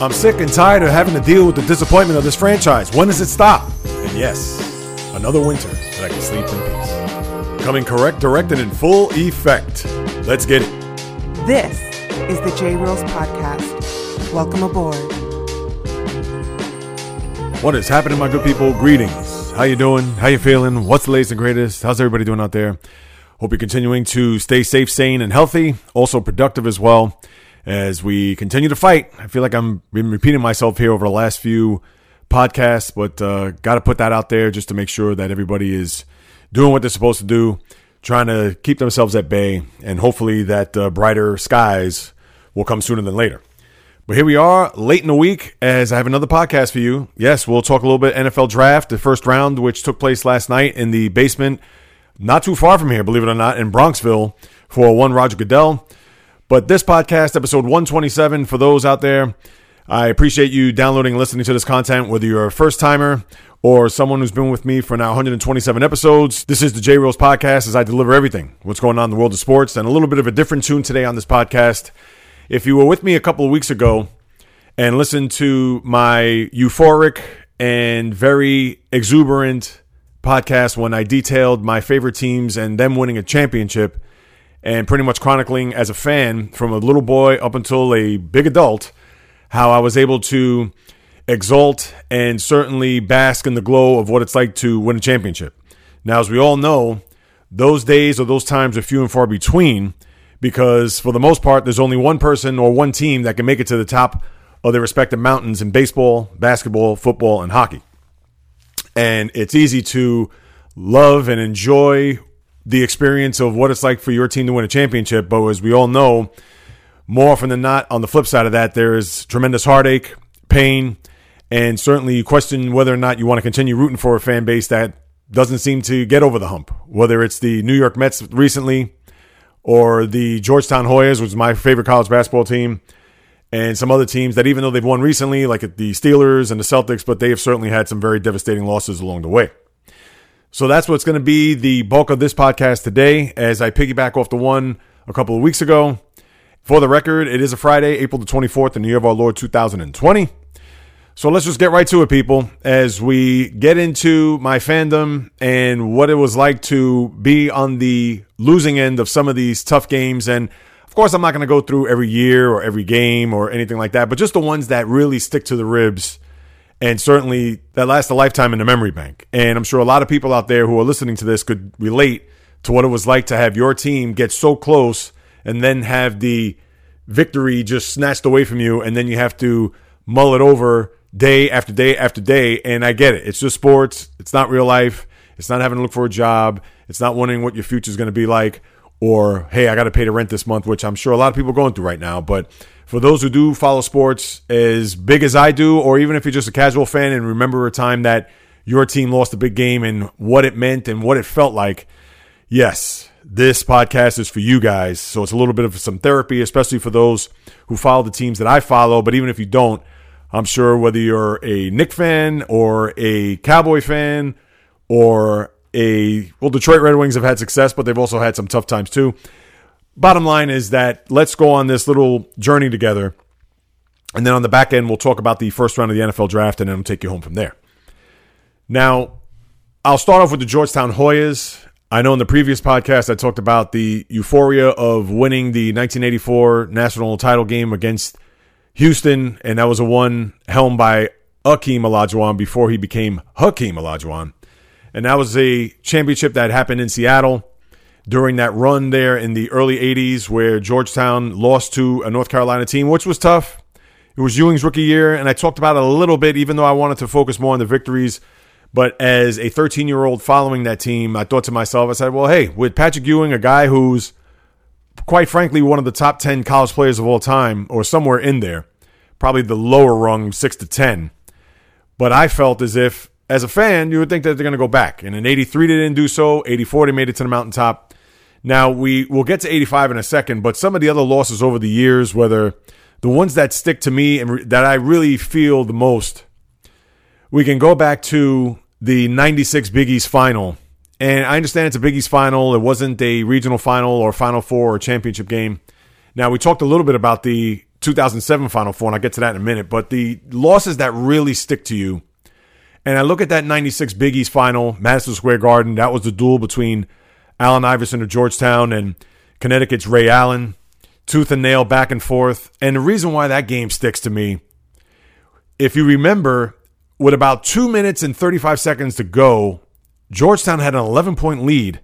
I'm sick and tired of having to deal with the disappointment of this franchise. When does it stop? And yes, another winter that I can sleep in peace. Coming correct, directed in full effect. Let's get it. This is the J Reels Podcast. Welcome aboard. What is happening, my good people? Greetings. How you doing? How you feeling? What's the latest and greatest? How's everybody doing out there? Hope you're continuing to stay safe, sane, and healthy. Also productive as well as we continue to fight. I feel like I'm been repeating myself here over the last few podcasts, but uh, got to put that out there just to make sure that everybody is doing what they're supposed to do, trying to keep themselves at bay, and hopefully that uh, brighter skies will come sooner than later. But here we are, late in the week, as I have another podcast for you. Yes, we'll talk a little bit NFL draft, the first round, which took place last night in the basement, not too far from here, believe it or not, in Bronxville for one Roger Goodell. But this podcast, episode 127, for those out there, I appreciate you downloading and listening to this content, whether you're a first timer or someone who's been with me for now 127 episodes. This is the J Reels podcast as I deliver everything, what's going on in the world of sports, and a little bit of a different tune today on this podcast. If you were with me a couple of weeks ago and listened to my euphoric and very exuberant podcast when I detailed my favorite teams and them winning a championship, and pretty much chronicling as a fan from a little boy up until a big adult how I was able to exult and certainly bask in the glow of what it's like to win a championship. Now, as we all know, those days or those times are few and far between because for the most part, there's only one person or one team that can make it to the top of their respective mountains in baseball, basketball, football, and hockey. And it's easy to love and enjoy the experience of what it's like for your team to win a championship. But as we all know, more often than not, on the flip side of that, there is tremendous heartache, pain, and certainly you question whether or not you want to continue rooting for a fan base that doesn't seem to get over the hump. Whether it's the New York Mets recently or the Georgetown Hoyas, which is my favorite college basketball team, and some other teams that even though they've won recently, like the Steelers and the Celtics, but they have certainly had some very devastating losses along the way. So that's what's going to be the bulk of this podcast today as I piggyback off the one a couple of weeks ago. For the record, it is a Friday, April the 24th in the year of our Lord 2020. So let's just get right to it, people, as we get into my fandom and what it was like to be on the losing end of some of these tough games. And of course, I'm not going to go through every year or every game or anything like that, but just the ones that really stick to the ribs and certainly that lasts a lifetime in the memory bank. And I'm sure a lot of people out there who are listening to this could relate to what it was like to have your team get so close and then have the victory just snatched away from you, and then you have to mull it over day after day after day. And I get it. It's just sports. It's not real life. It's not having to look for a job. It's not wondering what your future is going to be like. Or, hey, I got to pay the rent this month, which I'm sure a lot of people are going through right now. But for those who do follow sports as big as I do, or even if you're just a casual fan and remember a time that your team lost a big game and what it meant and what it felt like, yes, this podcast is for you guys. So it's a little bit of some therapy, especially for those who follow the teams that I follow. But even if you don't, I'm sure whether you're a Knick fan or a Cowboy fan or a, well, Detroit Red Wings have had success, but they've also had some tough times too. Bottom line is that let's go on this little journey together. And then on the back end, we'll talk about the first round of the NFL draft and then we'll take you home from there. Now, I'll start off with the Georgetown Hoyas. I know in the previous podcast I talked about the euphoria of winning the 1984 national title game against Houston, and that was a one helmed by Akeem Olajuwon before he became Hakeem Olajuwon. And that was a championship that happened in Seattle during that run there in the early 80s where Georgetown lost to a North Carolina team, which was tough. It was Ewing's rookie year, and I talked about it a little bit, even though I wanted to focus more on the victories. But as a 13 year old following that team, I thought to myself, I said, well, hey, with Patrick Ewing, a guy who's quite frankly one of the top 10 college players of all time, or somewhere in there, probably the lower rung, six to 10, But I felt as if, as a fan, you would think that they're going to go back. And in 83, they didn't do so. 84, they made it to the mountaintop. Now, we will get to 85 in a second, but some of the other losses over the years, whether the ones that stick to me and re- that I really feel the most, we can go back to the 96 Big East final. And I understand it's a Big East final. It wasn't a regional final or Final Four or championship game. Now, we talked a little bit about the 2007 Final Four, and I'll get to that in a minute, but the losses that really stick to you. And I look at that 96 Big East final, Madison Square Garden. That was the duel between Allen Iverson of Georgetown and Connecticut's Ray Allen. Tooth and nail back and forth. And the reason why that game sticks to me, if you remember, with about two minutes and 35 seconds to go, Georgetown had an 11 point lead.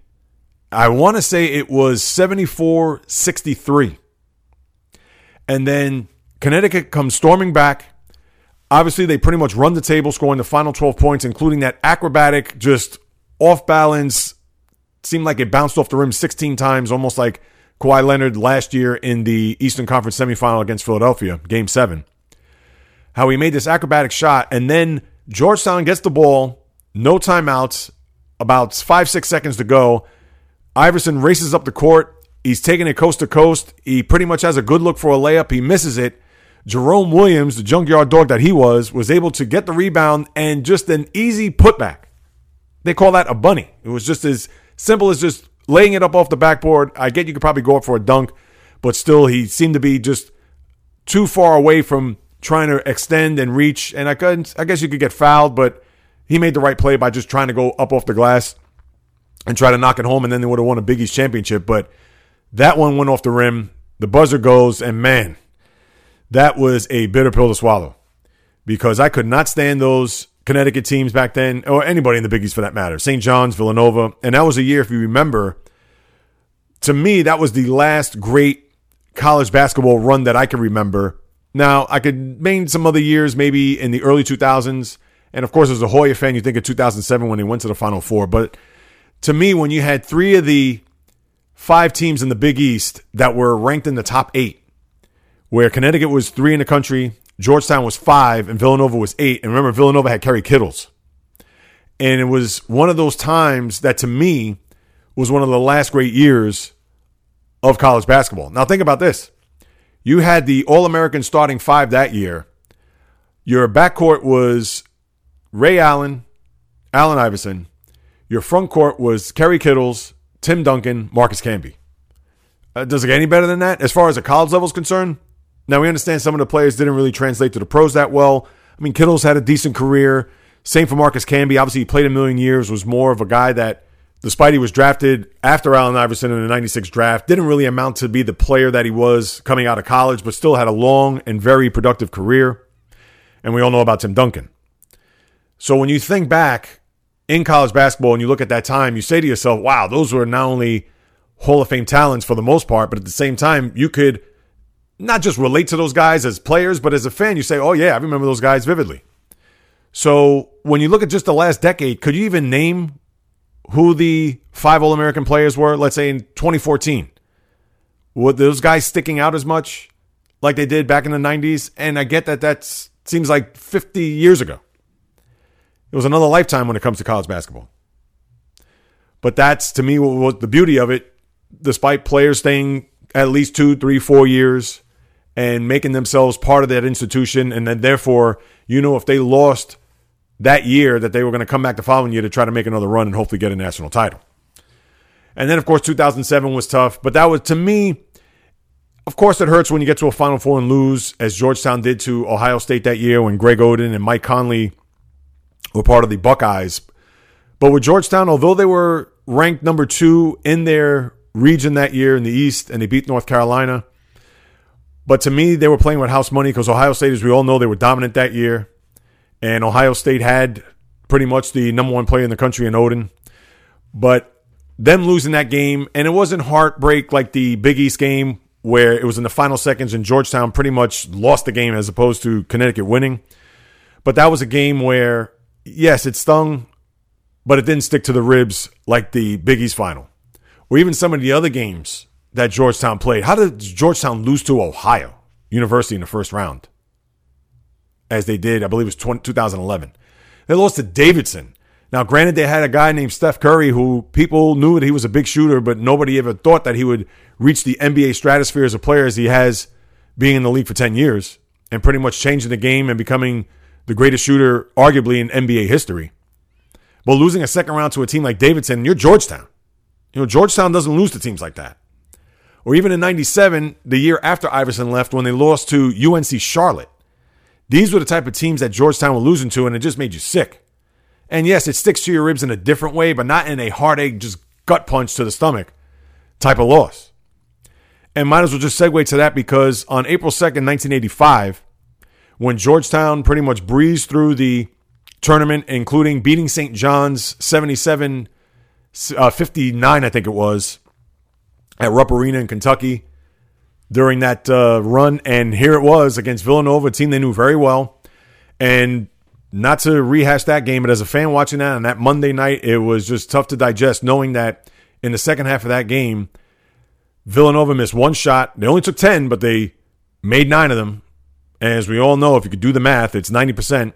I want to say it was 74 63. And then Connecticut comes storming back. Obviously, they pretty much run the table, scoring the final 12 points, including that acrobatic, just off balance, seemed like it bounced off the rim 16 times, almost like Kawhi Leonard last year in the Eastern Conference semifinal against Philadelphia, game seven. How he made this acrobatic shot, and then Georgetown gets the ball, no timeouts, about five, six seconds to go. Iverson races up the court. He's taking it coast to coast. He pretty much has a good look for a layup. He misses it. Jerome Williams, the junkyard dog that he was, was able to get the rebound and just an easy putback. They call that a bunny. It was just as simple as just laying it up off the backboard. I get you could probably go up for a dunk, but still, he seemed to be just too far away from trying to extend and reach. And I couldn't, I guess you could get fouled, but he made the right play by just trying to go up off the glass and try to knock it home, and then they would have won a Big East championship. But that one went off the rim. The buzzer goes, and man, that was a bitter pill to swallow because I could not stand those Connecticut teams back then, or anybody in the Big East for that matter. St. John's, Villanova. And that was a year, if you remember, to me, that was the last great college basketball run that I can remember. Now, I could name some other years, maybe in the early 2000s. And of course, as a Hoya fan, you think of 2007 when they went to the Final Four. But to me, when you had three of the five teams in the Big East that were ranked in the top eight, where Connecticut was three in the country, Georgetown was five, and Villanova was eight. And remember, Villanova had Kerry Kittles. And it was one of those times that to me was one of the last great years of college basketball. Now, think about this you had the All American starting five that year. Your backcourt was Ray Allen, Allen Iverson. Your front court was Kerry Kittles, Tim Duncan, Marcus Camby. Uh, does it get any better than that as far as the college level is concerned? Now, we understand some of the players didn't really translate to the pros that well. I mean, Kittles had a decent career. Same for Marcus Camby. Obviously, he played a million years, was more of a guy that, despite he was drafted after Allen Iverson in the 96 draft, didn't really amount to be the player that he was coming out of college, but still had a long and very productive career. And we all know about Tim Duncan. So when you think back in college basketball and you look at that time, you say to yourself, wow, those were not only Hall of Fame talents for the most part, but at the same time, you could not just relate to those guys as players, but as a fan, you say, oh, yeah, I remember those guys vividly. So when you look at just the last decade, could you even name who the five All American players were, let's say in 2014? Were those guys sticking out as much like they did back in the 90s? And I get that that seems like 50 years ago. It was another lifetime when it comes to college basketball. But that's to me what, the beauty of it. Despite players staying at least two, three, four years and making themselves part of that institution, and then therefore, you know, if they lost that year, that they were going to come back the following year to try to make another run and hopefully get a national title. And then, of course, 2007 was tough, but that was to me. Of course, it hurts when you get to a Final Four and lose, as Georgetown did to Ohio State that year when Greg Oden and Mike Conley were part of the Buckeyes. But with Georgetown, although they were ranked number two in their region that year in the East and they beat North Carolina, but to me, they were playing with house money because Ohio State, as we all know, they were dominant that year. And Ohio State had pretty much the number one player in the country in Oden. But them losing that game, and it wasn't heartbreak like the Big East game where it was in the final seconds and Georgetown pretty much lost the game as opposed to Connecticut winning. But that was a game where yes, it stung, but it didn't stick to the ribs like the Big East final, or even some of the other games that Georgetown played. How did Georgetown lose to Ohio University in the first round? As they did, I believe it was 20, 2011. They lost to Davidson. Now, granted, they had a guy named Steph Curry who people knew that he was a big shooter, but nobody ever thought that he would reach the NBA stratosphere as a player as he has being in the league for 10 years and pretty much changing the game and becoming the greatest shooter, arguably, in NBA history. But losing a second round to a team like Davidson, you're Georgetown. You know, Georgetown doesn't lose to teams like that. Or even in 97, the year after Iverson left, when they lost to UNC Charlotte. These were the type of teams that Georgetown were losing to, and it just made you sick. And yes, it sticks to your ribs in a different way, but not in a heartache, just gut punch to the stomach type of loss. And might as well just segue to that because on April 2nd, 1985, when Georgetown pretty much breezed through the tournament, including beating St. John's 77 uh, 59, I think it was, at Rupp Arena in Kentucky during that uh, run. And here it was against Villanova, a team they knew very well. And not to rehash that game, but as a fan watching that on that Monday night, it was just tough to digest knowing that in the second half of that game, Villanova missed one shot. They only took 10, but they made nine of them. And as we all know, if you could do the math, it's 90%.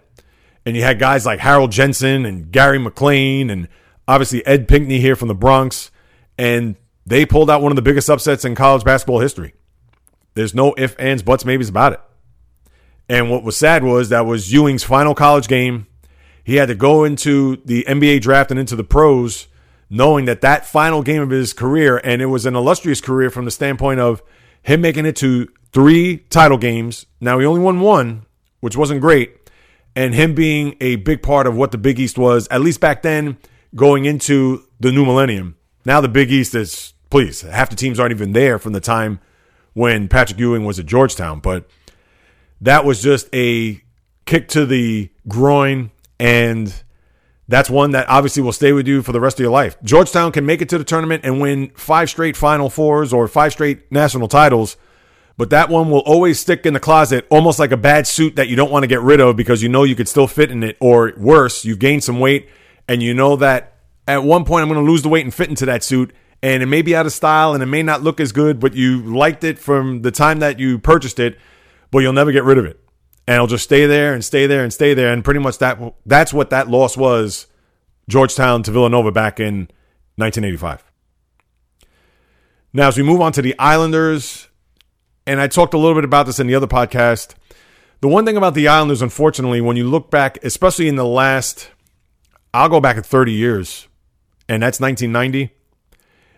And you had guys like Harold Jensen and Gary McLain and obviously Ed Pinckney here from the Bronx. And they pulled out one of the biggest upsets in college basketball history. There's no ifs, ands, buts, maybes about it. And what was sad was that was Ewing's final college game. He had to go into the NBA draft and into the pros knowing that that final game of his career, and it was an illustrious career from the standpoint of him making it to three title games. Now, he only won one, which wasn't great, and him being a big part of what the Big East was, at least back then, going into the new millennium. Now, the Big East is, please, half the teams aren't even there from the time when Patrick Ewing was at Georgetown, but that was just a kick to the groin and that's one that obviously will stay with you for the rest of your life. Georgetown can make it to the tournament and win five straight Final Fours or five straight national titles, but that one will always stick in the closet, almost like a bad suit that you don't want to get rid of because you know you could still fit in it, or worse, you've gained some weight and you know that at one point I'm going to lose the weight and fit into that suit. And it may be out of style and it may not look as good, but you liked it from the time that you purchased it, but you'll never get rid of it and it'll just stay there and stay there and stay there. And pretty much that that's what that loss was, Georgetown to Villanova back in 1985. Now, as we move on to the Islanders, and I talked a little bit about this in the other podcast. The one thing about the Islanders, unfortunately, when you look back, especially in the last, I'll go back at 30 years, and that's 1990.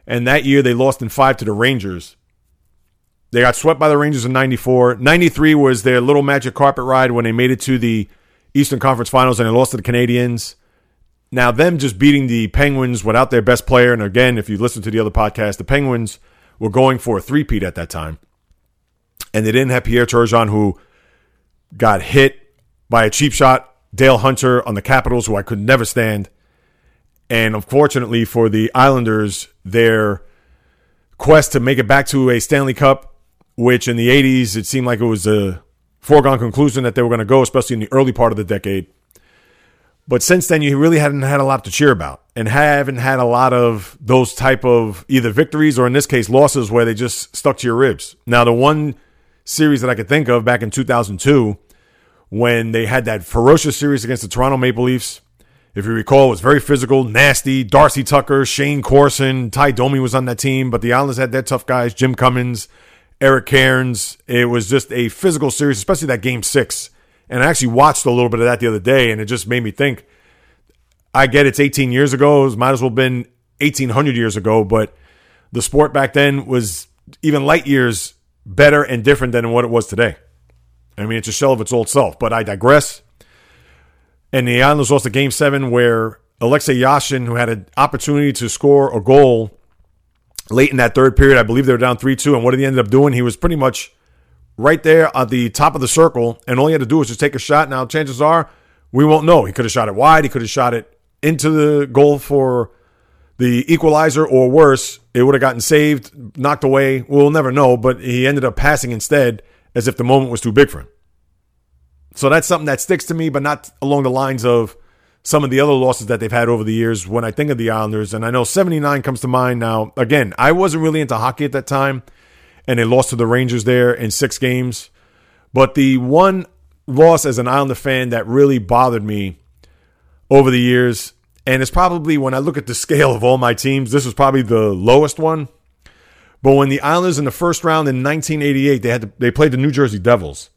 And that year they lost in five to the Rangers. They got swept by the Rangers in 94. 93 was their little magic carpet ride when they made it to the Eastern Conference Finals and they lost to the Canadiens. Now, them just beating the Penguins without their best player, and again, if you listen to the other podcast, the Penguins were going for a three-peat at that time. And they didn't have Pierre Turgeon, who got hit by a cheap shot, Dale Hunter on the Capitals, who I could never stand. And unfortunately for the Islanders, their quest to make it back to a Stanley Cup which in the 80s, it seemed like it was a foregone conclusion that they were going to go, especially in the early part of the decade. But since then, you really hadn't had a lot to cheer about and haven't had a lot of those type of either victories or in this case, losses where they just stuck to your ribs. Now, the one series that I could think of back in 2002 when they had that ferocious series against the Toronto Maple Leafs, if you recall, it was very physical, nasty. Darcy Tucker, Shayne Corson, Tie Domi was on that team, but the Islanders had their tough guys, Jim Cummins, Eric Cairns. It was just a physical series, especially that game six. And I actually watched a little bit of that the other day, and it just made me think. I get it's 18 years ago. It might as well have been 1800 years ago, but the sport back then was even light years better and different than what it was today. I mean, it's a shell of its old self, but I digress. And the Islanders lost a game seven where Alexei Yashin, who had an opportunity to score a goal late in that third period. I believe they were down 3 2. And what did he end up doing? He was pretty much right there at the top of the circle. And all he had to do was just take a shot. Now, chances are we won't know. He could have shot it wide. He could have shot it into the goal for the equalizer, or worse, it would have gotten saved, knocked away. We'll never know. But he ended up passing instead as if the moment was too big for him. So that's something that sticks to me, but not along the lines of some of the other losses that they've had over the years when I think of the Islanders. And I know 79 comes to mind now. Again, I wasn't really into hockey at that time, and they lost to the Rangers there in six games. But the one loss as an Islander fan that really bothered me over the years. And it's probably, when I look at the scale of all my teams, this was probably the lowest one. But when the Islanders in the first round in 1988, they had to, they played the New Jersey Devils.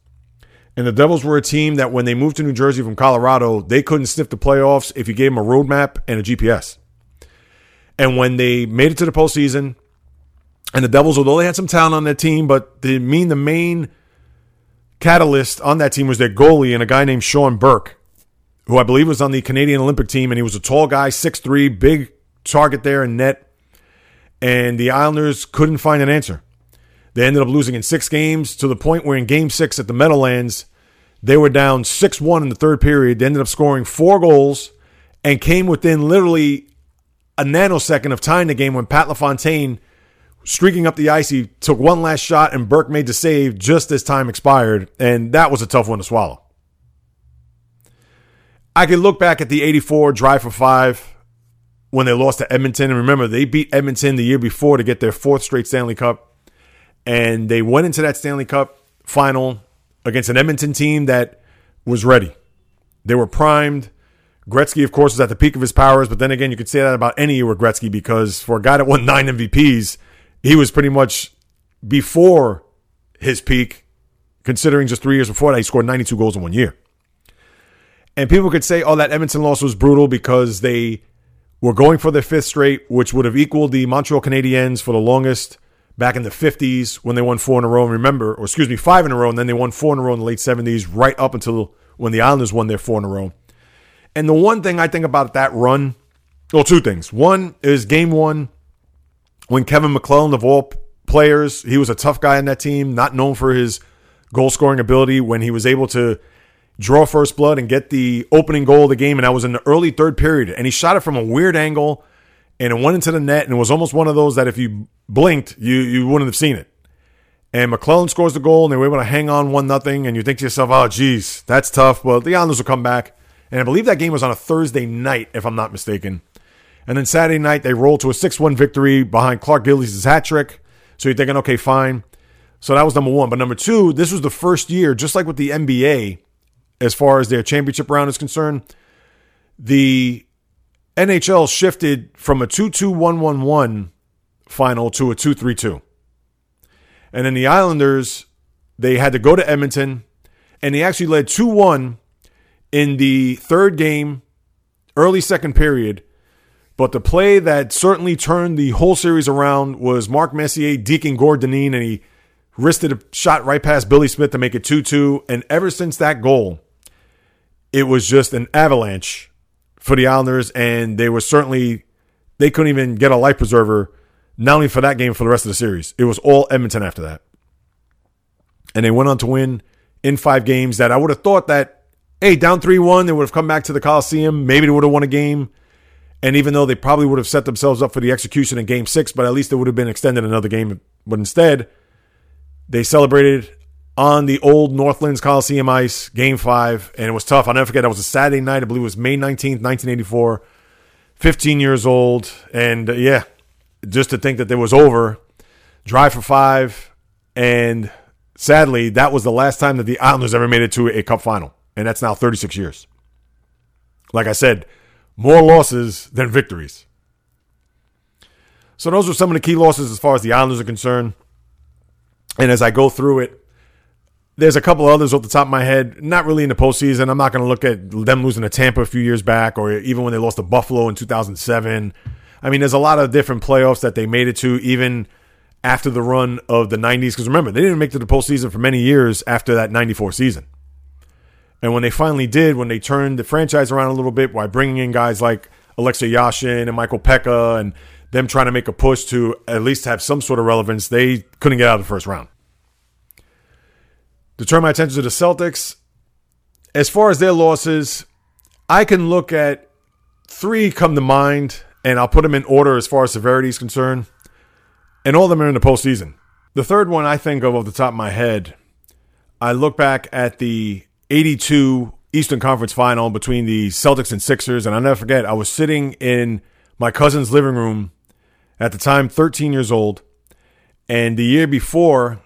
And the Devils were a team that when they moved to New Jersey from Colorado, they couldn't sniff the playoffs if you gave them a roadmap and a GPS. And when they made it to the postseason, and the Devils, although they had some talent on their team, but the mean the main catalyst on that team was their goalie and a guy named Sean Burke, who I believe was on the Canadian Olympic team, and he was a tall guy, 6'3", big target there in net. And the Islanders couldn't find an answer. They ended up losing in six games to the point where in game six at the Meadowlands, they were down 6 1 in the third period. They ended up scoring four goals and came within literally a nanosecond of tying the game when Pat LaFontaine, streaking up the ice, he took one last shot and Burke made the save just as time expired. And that was a tough one to swallow. I can look back at the 84 drive for five when they lost to Edmonton. And remember, they beat Edmonton the year before to get their fourth straight Stanley Cup. And they went into that Stanley Cup final against an Edmonton team that was ready. They were primed. Gretzky, of course, was at the peak of his powers, but then again, you could say that about any year Gretzky because for a guy that won nine MVPs, he was pretty much before his peak, considering just three years before that, he scored 92 goals in one year. And people could say, oh, that Edmonton loss was brutal because they were going for their fifth straight, which would have equaled the Montreal Canadiens for the longest back in the 50s when they won four in a row. And remember, or excuse me, five in a row, and then they won four in a row in the late 70s, right up until when the Islanders won their four in a row. And the one thing I think about that run, well, two things. One is game one, when Kevin McClelland, of all players, he was a tough guy in that team, not known for his goal scoring ability, when he was able to draw first blood and get the opening goal of the game. And that was in the early third period. And he shot it from a weird angle and it went into the net. And it was almost one of those that if you blinked, you, you wouldn't have seen it. And McClelland scores the goal and they were able to hang on one nothing. And you think to yourself, oh, geez, that's tough. But the Islanders will come back. And I believe that game was on a Thursday night, if I'm not mistaken. And then Saturday night, they rolled to a 6 1 victory behind Clark Gillies' hat trick. So you're thinking, okay, fine. So that was number one. But number two, this was the first year, just like with the NBA, as far as their championship round is concerned, the NHL shifted from a 2 2 1 1 1 final to a 2 3 2. And then the Islanders, they had to go to Edmonton, and they actually led 2 1 in the third game, early second period. But the play that certainly turned the whole series around was Mark Messier deking Gord Dineen, and he wristed a shot right past Billy Smith to make it 2 2. And ever since that goal, it was just an avalanche for the Islanders, and they were certainly they couldn't even get a life preserver, not only for that game, for the rest of the series. It was all Edmonton after that. And they went on to win in five games that I would have thought that, hey, down 3 1, they would have come back to the Coliseum. Maybe they would have won a game. And even though they probably would have set themselves up for the execution in game six, but at least it would have been extended another game. But instead, they celebrated on the old Northlands Coliseum ice, game five, and it was tough. I'll never forget. That was a Saturday night. I believe it was May 19th, 1984. 15 years old. And uh, yeah, just to think that it was over. Drive for five. And sadly, that was the last time that the Islanders ever made it to a cup final. And that's now 36 years. Like I said, more losses than victories. So those were some of the key losses as far as the Islanders are concerned. And as I go through it, there's a couple others off the top of my head, not really in the postseason. I'm not going to look at them losing to Tampa a few years back or even when they lost to Buffalo in 2007. I mean, there's a lot of different playoffs that they made it to, even after the run of the 90s. Because remember, they didn't make it to the postseason for many years after that 94 season. And when they finally did, when they turned the franchise around a little bit by bringing in guys like Alexei Yashin and Michael Peca and them trying to make a push to at least have some sort of relevance, they couldn't get out of the first round to turn my attention to the Celtics. As far as their losses, I can look at three come to mind, and I'll put them in order as far as severity is concerned. And all of them are in the postseason. The third one I think of off the top of my head, I look back at the 82 Eastern Conference final between the Celtics and Sixers, and I'll never forget, I was sitting in my cousin's living room at the time, 13 years old. And the year before,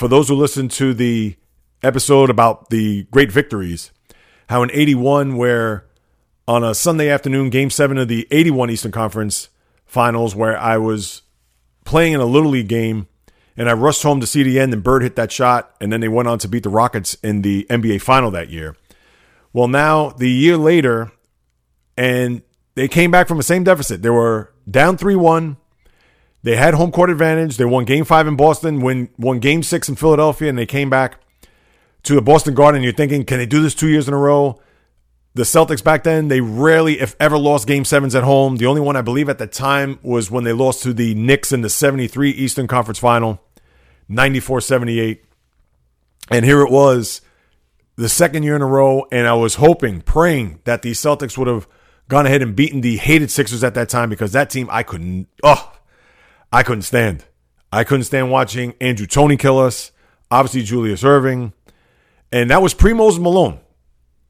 for those who listened to the episode about the great victories, how in 81, where on a Sunday afternoon, game seven of the 81 Eastern Conference Finals, where I was playing in a Little League game and I rushed home to see the end and Bird hit that shot. And then they went on to beat the Rockets in the NBA final that year. Well, now, the year later, and they came back from the same deficit. They were down 3 1. They had home court advantage. They won game five in Boston, win, won game six in Philadelphia, and they came back to the Boston Garden. You're thinking, can they do this two years in a row? The Celtics back then, they rarely, if ever, lost game sevens at home. The only one I believe at the time was when they lost to the Knicks in the 73 Eastern Conference Final, 94 78. And here it was, the second year in a row. And I was hoping, praying that the Celtics would have gone ahead and beaten the hated Sixers at that time because that team I couldn't, oh, I couldn't stand. I couldn't stand watching Andrew Toney kill us, obviously Julius Erving. And that was pre Moses Malone.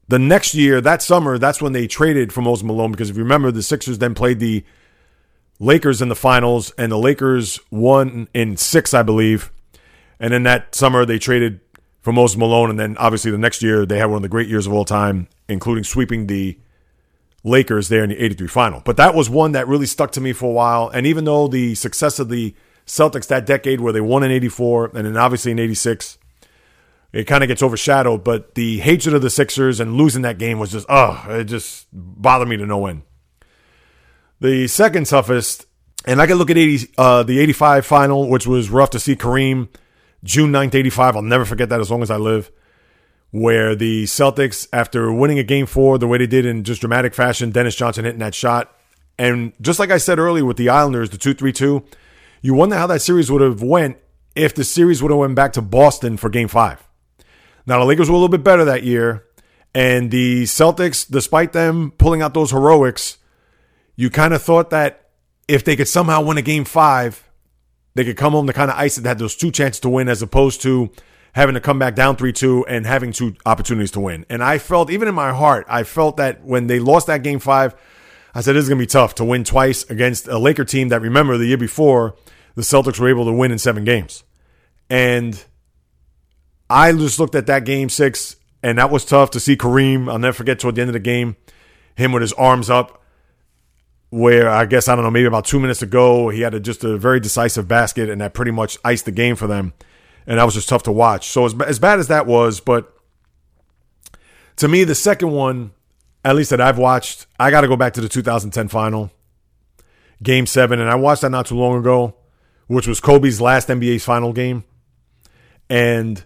The next year, that summer, that's when they traded for Moses Malone because if you remember, the Sixers then played the Lakers in the finals, and the Lakers won in six, I believe. And then that summer, they traded for Moses Malone. And then obviously the next year, they had one of the great years of all time, including sweeping the Lakers there in the 83 final. But that was one that really stuck to me for a while. And even though the success of the Celtics that decade, where they won in 84 and then obviously in 86, it kind of gets overshadowed. But the hatred of the Sixers and losing that game was just, oh, it just bothered me to no end. The second toughest, and I can look at 80, uh, the 85 final, which was rough to see Kareem, June 9th, 85. I'll never forget that as long as I live. Where the Celtics, after winning a game four the way they did in just dramatic fashion, Dennis Johnson hitting that shot. And just like I said earlier with the Islanders, the 2 3 2, you wonder how that series would have went if the series would have went back to Boston for game five. Now, the Lakers were a little bit better that year. And the Celtics, despite them pulling out those heroics, you kind of thought that if they could somehow win a game five, they could come home to kind of ice it, had those two chances to win as opposed to having to come back down 3 2 and having two opportunities to win. And I felt, even in my heart, I felt that when they lost that game five, I said, this is going to be tough to win twice against a Laker team that, remember, the year before, the Celtics were able to win in seven games. And I just looked at that game six, and that was tough to see Kareem. I'll never forget toward the end of the game, him with his arms up, where I guess, I don't know, maybe about two minutes ago, he had a, just a very decisive basket, and that pretty much iced the game for them and that was just tough to watch. So as as bad as that was, but to me, the second one, at least that I've watched, I got to go back to the 2010 final, Game Seven, and I watched that not too long ago, which was Kobe's last NBA final game, and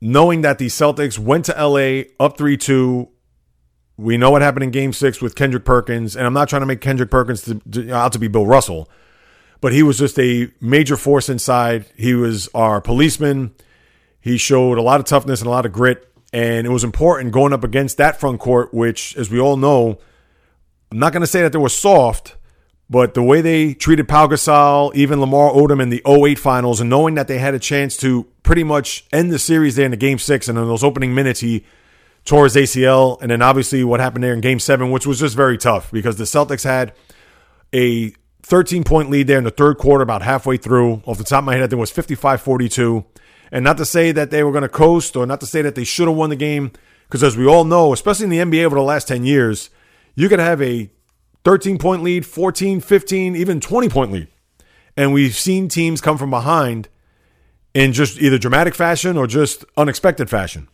knowing that the Celtics went to LA up three two. We know what happened in Game Six with Kendrick Perkins, and I'm not trying to make Kendrick Perkins to, to, out to be Bill Russell, but he was just a major force inside. He was our policeman. He showed a lot of toughness and a lot of grit. And it was important going up against that front court, which, as we all know, I'm not going to say that they were soft, but the way they treated Pau Gasol, even Lamar Odom in the 08 finals, and knowing that they had a chance to pretty much end the series there in the game six, and in those opening minutes, he tore his ACL. And then obviously what happened there in game seven, which was just very tough because the Celtics had a 13 point lead there in the third quarter, about halfway through. Off the top of my head, I think it was 55 42. And not to say that they were going to coast or not to say that they should have won the game, because as we all know, especially in the NBA over the last 10 years, you could have a 13 point lead, 14, 15, even 20 point lead. And we've seen teams come from behind in just either dramatic fashion or just unexpected fashion.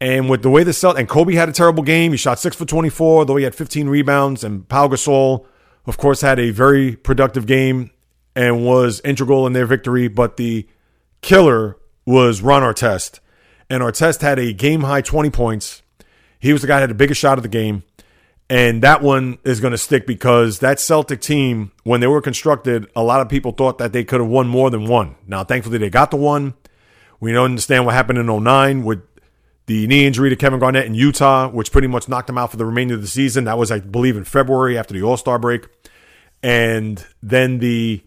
And with the way the Celtics, and Kobe had a terrible game. He shot six for 24, though he had 15 rebounds, and Pau Gasol of course, had a very productive game and was integral in their victory. But the killer was Ron Artest. And Artest had a game high 20 points. He was the guy that had the biggest shot of the game. And that one is going to stick because that Celtic team, when they were constructed, a lot of people thought that they could have won more than one. Now, thankfully, they got the one. We don't understand what happened in 09 with the knee injury to Kevin Garnett in Utah, which pretty much knocked him out for the remainder of the season. That was, I believe, in February after the All Star break. And then the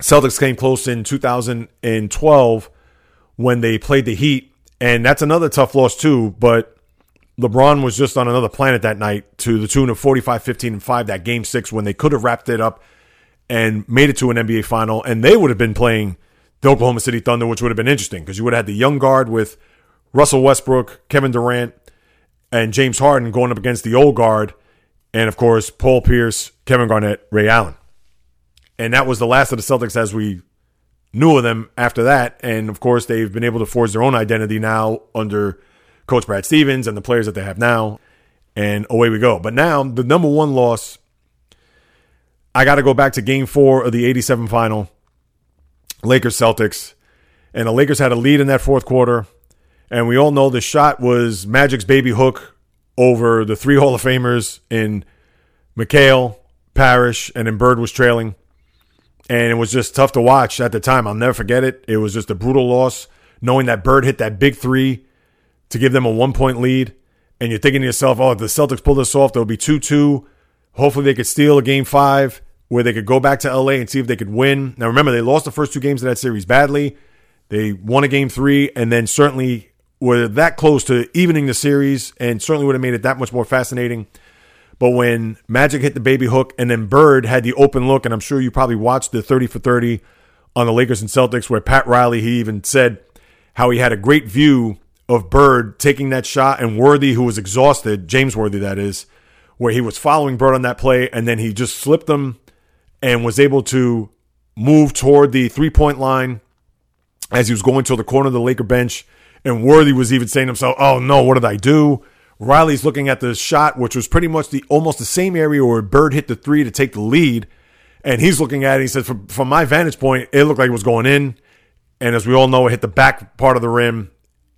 Celtics came close in 2012 when they played the Heat. And that's another tough loss, too. But LeBron was just on another planet that night to the tune of 45 15 and 5, that game six, when they could have wrapped it up and made it to an NBA final. And they would have been playing the Oklahoma City Thunder, which would have been interesting because you would have had the young guard with Russell Westbrook, Kevin Durant, and James Harden going up against the old guard and of course, Paul Pierce, Kevin Garnett, Ray Allen. And that was the last of the Celtics as we knew of them after that. And of course, they've been able to forge their own identity now under Coach Brad Stevens and the players that they have now. And away we go. But now, the number one loss, I got to go back to game four of the 87 final Lakers Celtics. And the Lakers had a lead in that fourth quarter. And we all know the shot was Magic's baby hook over the three Hall of Famers in McHale, Parish, and then Bird was trailing. And it was just tough to watch at the time. I'll never forget it. It was just a brutal loss, knowing that Bird hit that big three to give them a one point lead. And you're thinking to yourself, oh, if the Celtics pull this off, there'll be 2 2. Hopefully they could steal a game five where they could go back to LA and see if they could win. Now, remember, they lost the first two games of that series badly. They won a game three, and then certainly were that close to evening the series, and certainly would have made it that much more fascinating. But when Magic hit the baby hook, and then Bird had the open look, and I'm sure you probably watched the 30 for 30 on the Lakers and Celtics, where Pat Riley, he even said how he had a great view of Bird taking that shot, and Worthy, who was exhausted, James Worthy, that is, where he was following Bird on that play, and then he just slipped them and was able to move toward the three point line as he was going to the corner of the Laker bench. And Worthy was even saying to himself, Oh no, what did I do? Riley's looking at the shot, which was pretty much the almost the same area where Bird hit the three to take the lead. And he's looking at it. He said, from, from my vantage point, it looked like it was going in. And as we all know, it hit the back part of the rim,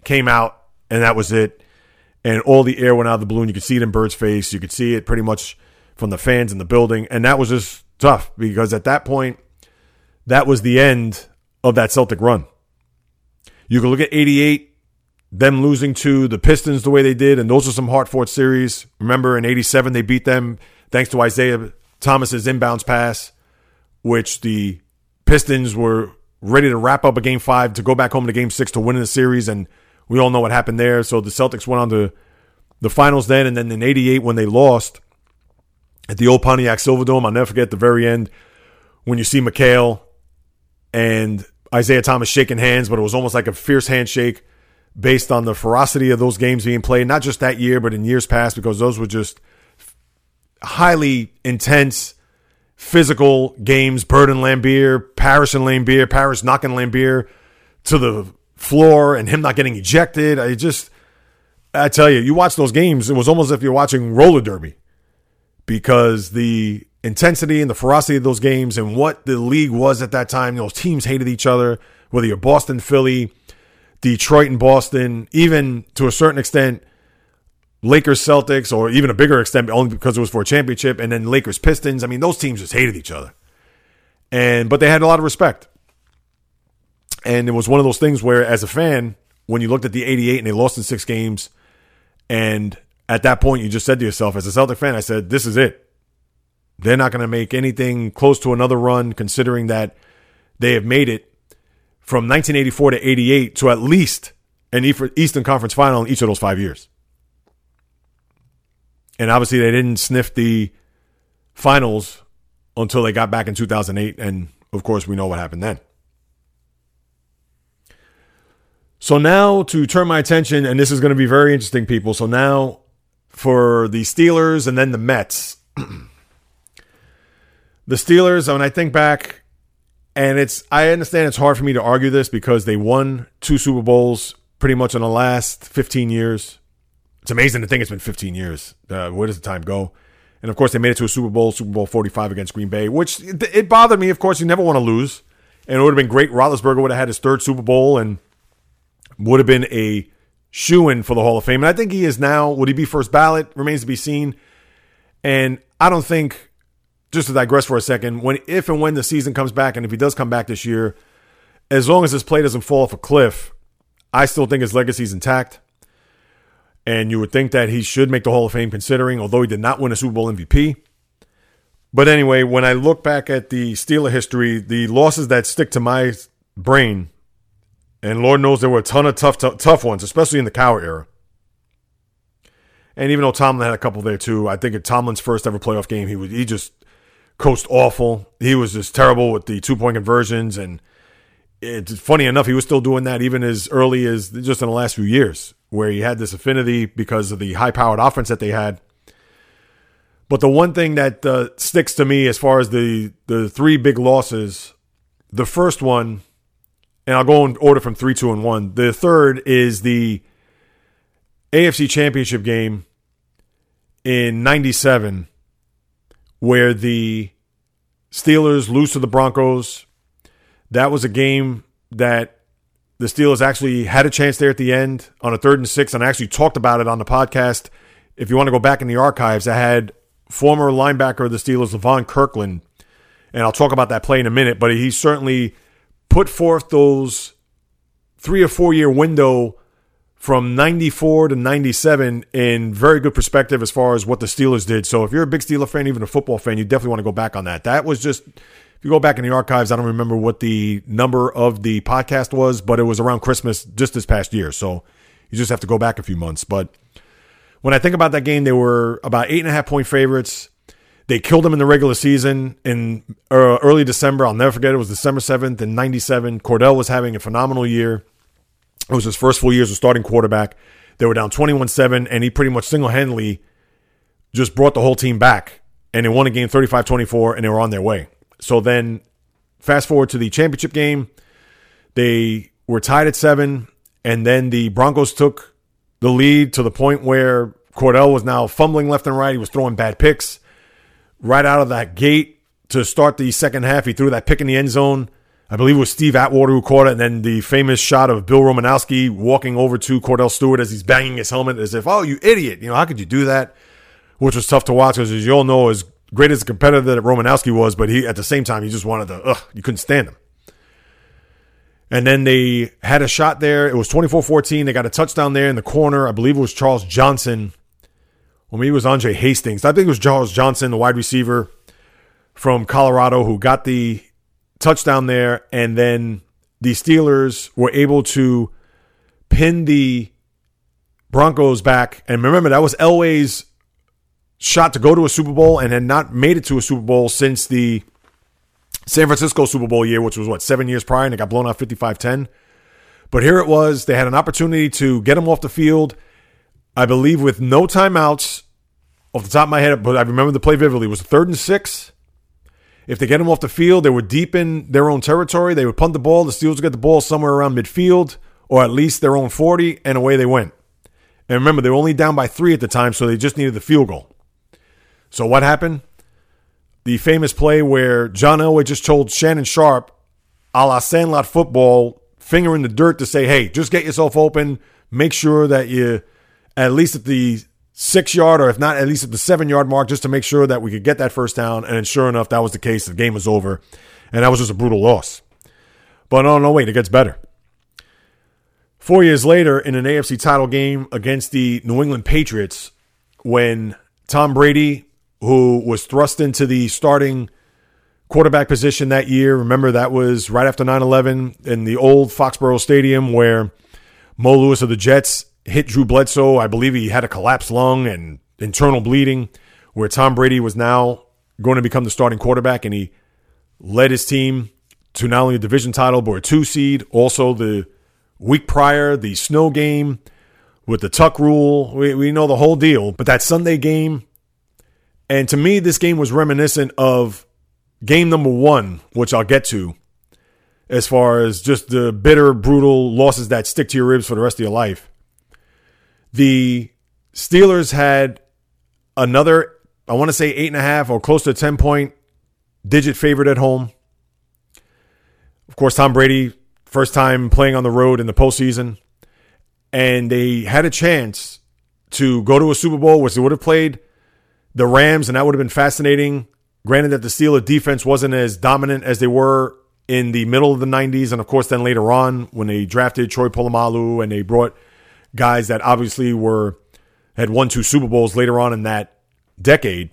came out, and that was it. And all the air went out of the balloon. You could see it in Bird's face. You could see it pretty much from the fans in the building. And that was just tough because at that point, that was the end of that Celtic run. You can look at 88, them losing to the Pistons the way they did, and those are some hard fought series. Remember in 87, they beat them thanks to Isiah Thomas's inbounds pass, which the Pistons were ready to wrap up a game five to go back home to game six to win in the series. And we all know what happened there. So the Celtics went on to the finals then. And then in 88, when they lost at the old Pontiac Silverdome, I'll never forget the very end when you see McHale and Isiah Thomas shaking hands, but it was almost like a fierce handshake based on the ferocity of those games being played, not just that year, but in years past, because those were just highly intense, physical games. Bird and Laimbeer, Parish and Laimbeer, Parish knocking Laimbeer to the floor and him not getting ejected. I just, I tell you, you watch those games, it was almost as if you're watching roller derby because the intensity and the ferocity of those games and what the league was at that time. Those teams hated each other, whether you're Boston, Philly, Detroit, and Boston, even to a certain extent, Lakers, Celtics, or even a bigger extent, only because it was for a championship, and then Lakers, Pistons. I mean, those teams just hated each other. And but they had a lot of respect. And it was one of those things where, as a fan, when you looked at the 88 and they lost in six games, and at that point you just said to yourself, as a Celtic fan, I said, this is it. They're not going to make anything close to another run, considering that they have made it from 1984 to 88 to at least an Eastern Conference final in each of those five years. And obviously, they didn't sniff the finals until they got back in 2008. And of course, we know what happened then. So now to turn my attention, and this is going to be very interesting, people. So now for the Steelers and then the Mets. the Steelers, when I think back, and it's I understand it's hard for me to argue this because they won two Super Bowls pretty much in the last 15 years. It's amazing to think it's been 15 years. Uh, where does the time go? And of course, they made it to a Super Bowl, Super Bowl 45 against Green Bay, which it, it bothered me. Of course, you never want to lose. And it would have been great. Roethlisberger would have had his third Super Bowl and would have been a shoe in for the Hall of Fame. And I think he is now. Would he be first ballot? Remains to be seen. And I don't think just to digress for a second, when if and when the season comes back, and if he does come back this year, as long as his play doesn't fall off a cliff, I still think his legacy is intact. And you would think that he should make the Hall of Fame, considering although he did not win a Super Bowl MVP. But anyway, when I look back at the Steeler history, the losses that stick to my brain, and Lord knows there were a ton of tough, tough, tough ones, especially in the Cowher era. And even though Tomlin had a couple there too, I think at Tomlin's first ever playoff game, he was he just coached awful. He was just terrible with the two point conversions, and it's funny enough, he was still doing that even as early as just in the last few years, where he had this affinity because of the high powered offense that they had. But the one thing that uh, sticks to me as far as the the three big losses, the first one, and I'll go in order from three, two, and one. The third is the AFC Championship game in '97, where the Steelers lose to the Broncos. That was a game that the Steelers actually had a chance there at the end on a third and six, and I actually talked about it on the podcast. If you want to go back in the archives, I had former linebacker of the Steelers, Levon Kirkland, and I'll talk about that play in a minute, but he certainly put forth those three or four year window from 94 to 97 in very good perspective as far as what the Steelers did. So if you're a big Steeler fan, even a football fan, you definitely want to go back on that. That was just if you go back in the archives, I don't remember what the number of the podcast was, but it was around Christmas just this past year. So you just have to go back a few months. But when I think about that game, they were about eight and a half point favorites. They killed them in the regular season in uh, early December. I'll never forget. It was December 7th in 97. Kordell was having a phenomenal year. It was his first full year as a starting quarterback. They were down 21 7, and he pretty much single handedly just brought the whole team back. And they won a game 35 24, and they were on their way. So then, fast forward to the championship game, they were tied at seven, and then the Broncos took the lead to the point where Kordell was now fumbling left and right. He was throwing bad picks. Right out of that gate to start the second half, he threw that pick in the end zone I believe it was Steve Atwater who caught it, and then the famous shot of Bill Romanowski walking over to Kordell Stewart as he's banging his helmet as if, "Oh, you idiot! You know how could you do that?" Which was tough to watch because, as you all know, as great as a competitor that Romanowski was, but he at the same time he just wanted to, ugh, you couldn't stand him. And then they had a shot there. It was 24-14. They got a touchdown there in the corner. I believe it was Charles Johnson. Well, maybe it was Andre Hastings. I think it was Charles Johnson, the wide receiver from Colorado, who got the touchdown there, and then the Steelers were able to pin the Broncos back. And remember, that was Elway's shot to go to a Super Bowl and had not made it to a Super Bowl since the San Francisco Super Bowl year, which was what, seven years prior, and it got blown out 55 10. But here it was. They had an opportunity to get him off the field, I believe, with no timeouts. Off the top of my head, but I remember the play vividly. It was third and six. If they get them off the field, they would deep in their own territory. They would punt the ball. The Steelers would get the ball somewhere around midfield or at least their own 40, and away they went. And remember, they were only down by three at the time, so they just needed the field goal. So what happened? The famous play where John Elway just told Shannon Sharpe, a la Sandlot football, finger in the dirt to say, hey, just get yourself open. Make sure that you, at least at the six yard, or if not, at least at the seven yard mark, just to make sure that we could get that first down. And sure enough, that was the case. The game was over. And that was just a brutal loss. But no, no, wait, it gets better. Four years later, in an AFC title game against the New England Patriots, when Tom Brady, who was thrust into the starting quarterback position that year, remember that was right after 9 11 in the old Foxborough Stadium where Mo Lewis of the Jets hit Drew Bledsoe. I believe he had a collapsed lung and internal bleeding, where Tom Brady was now going to become the starting quarterback, and he led his team to not only a division title, but a two seed. Also, the week prior, the snow game with the tuck rule. We, we know the whole deal. But that Sunday game, and to me, this game was reminiscent of game number one, which I'll get to, as far as just the bitter, brutal losses that stick to your ribs for the rest of your life. The Steelers had another, I want to say eight and a half or close to a 10 point digit favorite at home. Of course, Tom Brady, first time playing on the road in the postseason. And they had a chance to go to a Super Bowl, which they would have played the Rams, and that would have been fascinating. Granted that the Steelers defense wasn't as dominant as they were in the middle of the 90s, and of course, then later on when they drafted Troy Polamalu and they brought guys that obviously were had won two Super Bowls later on in that decade.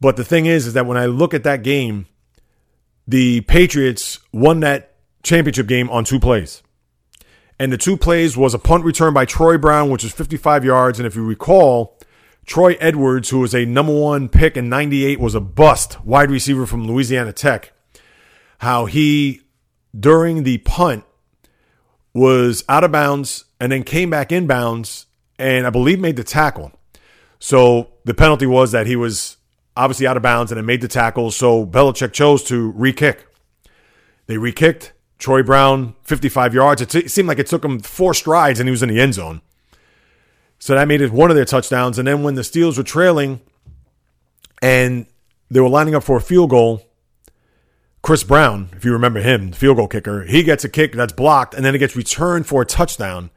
But the thing is, is that when I look at that game, the Patriots won that championship game on two plays. And the two plays was a punt return by Troy Brown, which was 55 yards. And if you recall, Troy Edwards, who was a number one pick in 98, was a bust wide receiver from Louisiana Tech. How he, during the punt, was out of bounds and then came back inbounds and I believe made the tackle. So the penalty was that he was obviously out of bounds and it made the tackle. So Belichick chose to re kick. They re kicked. Troy Brown, 55 yards. It, t- it seemed like it took him four strides and he was in the end zone. So that made it one of their touchdowns. And then when the Steelers were trailing and they were lining up for a field goal, Kris Brown, if you remember him, the field goal kicker, he gets a kick that's blocked and then it gets returned for a touchdown.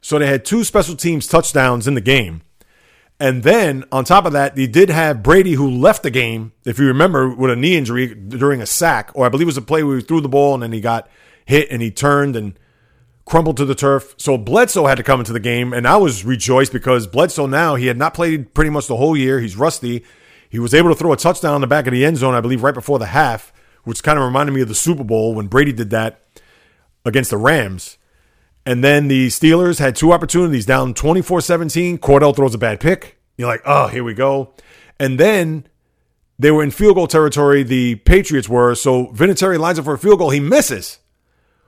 So they had two special teams touchdowns in the game. And then on top of that, they did have Brady who left the game, if you remember, with a knee injury during a sack, or I believe it was a play where he threw the ball and then he got hit and he turned and crumbled to the turf. So Bledsoe had to come into the game, and I was rejoiced because Bledsoe now he had not played pretty much the whole year. He's rusty. He was able to throw a touchdown in the back of the end zone, I believe, right before the half, which kind of reminded me of the Super Bowl when Brady did that against the Rams. And then the Steelers had two opportunities down 24 17. Kordell throws a bad pick. You're like, oh, here we go. And then they were in field goal territory, the Patriots were. So Vinatieri lines up for a field goal. He misses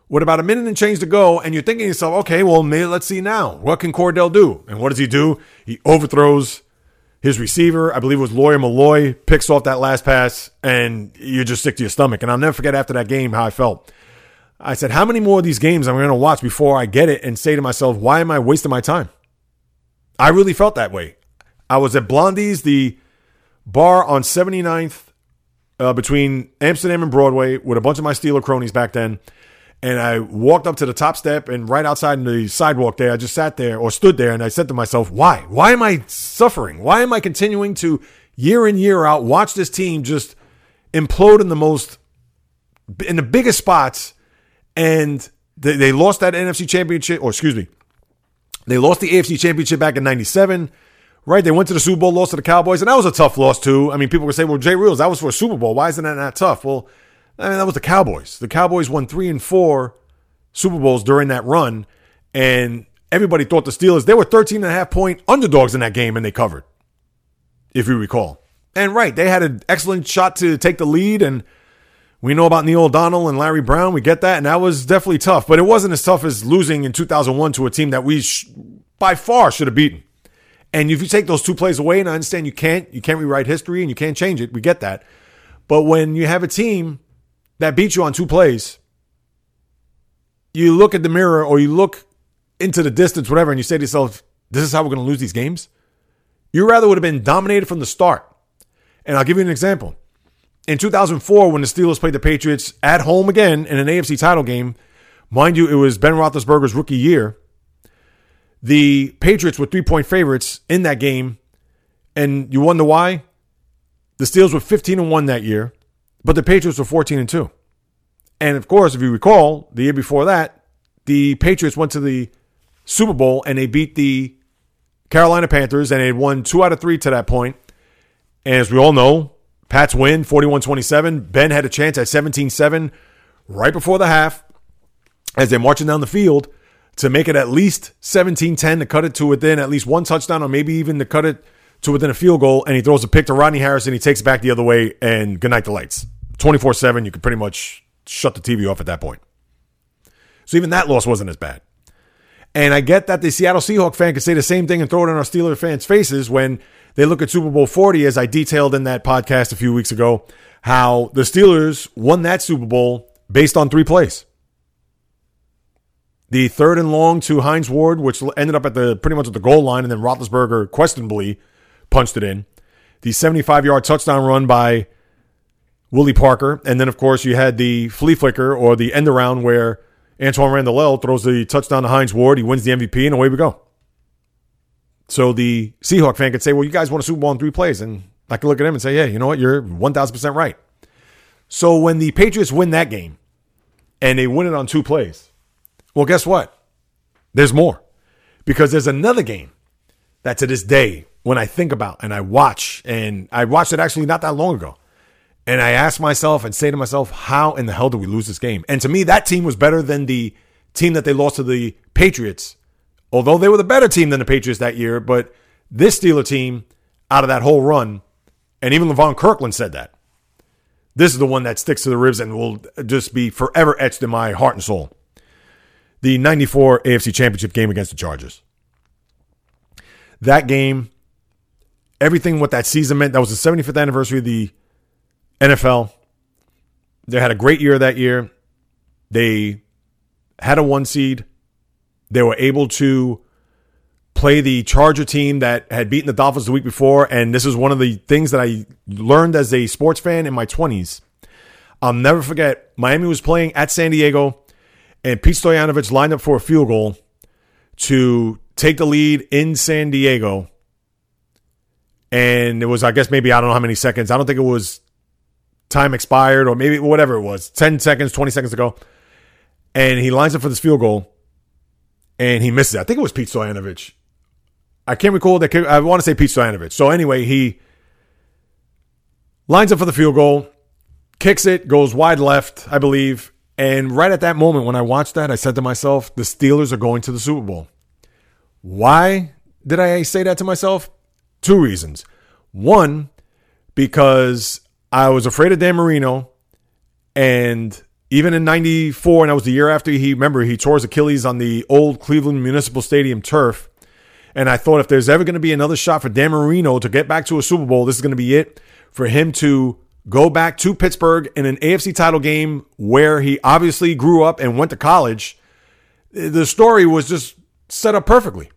with about a minute and change to go, and you're thinking to yourself, okay, well, maybe let's see now. What can Kordell do? And what does he do? He overthrows his receiver. I believe it was Lawyer Milloy, picks off that last pass, and you're just sick to your stomach. And I'll never forget after that game how I felt. I said, how many more of these games am I going to watch before I get it and say to myself, why am I wasting my time? I really felt that way. I was at Blondie's, the bar on 79th uh, between Amsterdam and Broadway with a bunch of my Steeler cronies back then and I walked up to the top step and right outside in the sidewalk there, I just sat there or stood there and I said to myself, why? Why am I suffering? Why am I continuing to year in, year out watch this team just implode in the most, in the biggest spots? And they, they lost that NFC championship, or excuse me, they lost the AFC championship back in 97 right? They went to the Super Bowl, lost to the Cowboys, and that was a tough loss too. I mean, people would say, "Well, Jay Reels, that was for a Super Bowl. Why isn't that that tough?" Well, I mean, that was the Cowboys. The Cowboys won three and four Super Bowls during that run, and everybody thought the Steelers, they were 13 and a half point underdogs in that game, and they covered, if you recall. And right, they had an excellent shot to take the lead, and we know about Neil O'Donnell and Larry Brown. We get that, and that was definitely tough, but it wasn't as tough as losing in 2001 to a team that we sh- by far should have beaten. And if you take those two plays away, and I understand you can't, you can't rewrite history and you can't change it, we get that. But when you have a team that beat you on two plays, you look at the mirror or you look into the distance, whatever, and you say to yourself, this is how we're going to lose these games? You rather would have been dominated from the start. And I'll give you an example. In 2004, when the Steelers played the Patriots at home again in an AFC title game, mind you, it was Ben Roethlisberger's rookie year. The Patriots were three point favorites in that game. And you wonder why? The Steelers were 15 and 1 that year. But the Patriots were 14 and 2. And of course, if you recall, the year before that, the Patriots went to the Super Bowl and they beat the Carolina Panthers and they won two out of three to that point. And as we all know, Pats win 41 27. Ben had a chance at 17 7 right before the half as they're marching down the field to make it at least 17 10 to cut it to within at least one touchdown or maybe even to cut it to within a field goal. And he throws a pick to Rodney Harrison. He takes it back the other way and good night the lights. 24 7, you could pretty much shut the TV off at that point. So even that loss wasn't as bad. And I get that the Seattle Seahawk fan could say the same thing and throw it in our Steelers fans' faces when they look at Super Bowl 40, as I detailed in that podcast a few weeks ago, how the Steelers won that Super Bowl based on three plays. The third and long to Hines Ward, which ended up at the pretty much at the goal line, and then Roethlisberger questionably punched it in. The 75 yard touchdown run by Willie Parker. And then, of course, you had the flea flicker or the end around where Antwaan Randle throws the touchdown to Hines Ward. He wins the MVP, and away we go. So the Seahawk fan could say, well, you guys won a Super Bowl in three plays. And I could look at him and say, yeah, you know what? You're 1,000% right. So when the Patriots win that game and they win it on two plays, well, guess what? There's more because there's another game that to this day, when I think about and I watch, and I watched it actually not that long ago, and I ask myself and say to myself, how in the hell did we lose this game? And to me, that team was better than the team that they lost to the Patriots. Although they were the better team than the Patriots that year, but this Steeler team out of that whole run, and even Levon Kirkland said that. This is the one that sticks to the ribs and will just be forever etched in my heart and soul. The 94 AFC Championship game against the Chargers. That game everything what that season meant. That was the 75th anniversary of the NFL. They had a great year that year. They had a one seed. They were able to play the Charger team that had beaten the Dolphins the week before. And this is one of the things that I learned as a sports fan in my 20s. I'll never forget Miami was playing at San Diego, and Pete Stoyanovich lined up for a field goal to take the lead in San Diego. And it was, I guess, maybe, I don't know how many seconds. I don't think it was time expired or maybe whatever it was 10 seconds, 20 seconds ago. And he lines up for this field goal and he misses it. I think it was Pete Stoyanovich. I can't recall that. I want to say Pete Stoyanovich. So anyway, he lines up for the field goal, kicks it, goes wide left, I believe. And right at that moment, when I watched that, I said to myself, the Steelers are going to the Super Bowl. Why did I say that to myself? Two reasons. One, because I was afraid of Dan Marino, and even in 94, and that was the year after he, remember, he tore his Achilles on the old Cleveland Municipal Stadium turf. And I thought if there's ever going to be another shot for Dan Marino to get back to a Super Bowl, this is going to be it for him to go back to Pittsburgh in an AFC title game where he obviously grew up and went to college. The story was just set up perfectly.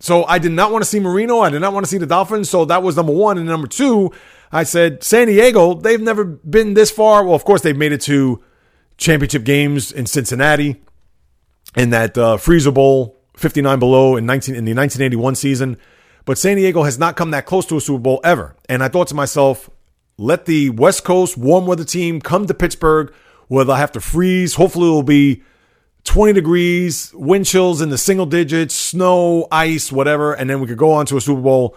So I did not want to see Marino. I did not want to see the Dolphins. So that was number one. And number two, I said San Diego, they've never been this far. Well, of course, they've made it to championship games in Cincinnati in that uh, Freezer Bowl 59 below in 19 in the 1981 season. But San Diego has not come that close to a Super Bowl ever. And I thought to myself, let the West Coast warm weather team come to Pittsburgh where they'll have to freeze. Hopefully, it will be 20 degrees, wind chills in the single digits, snow, ice, whatever. And then we could go on to a Super Bowl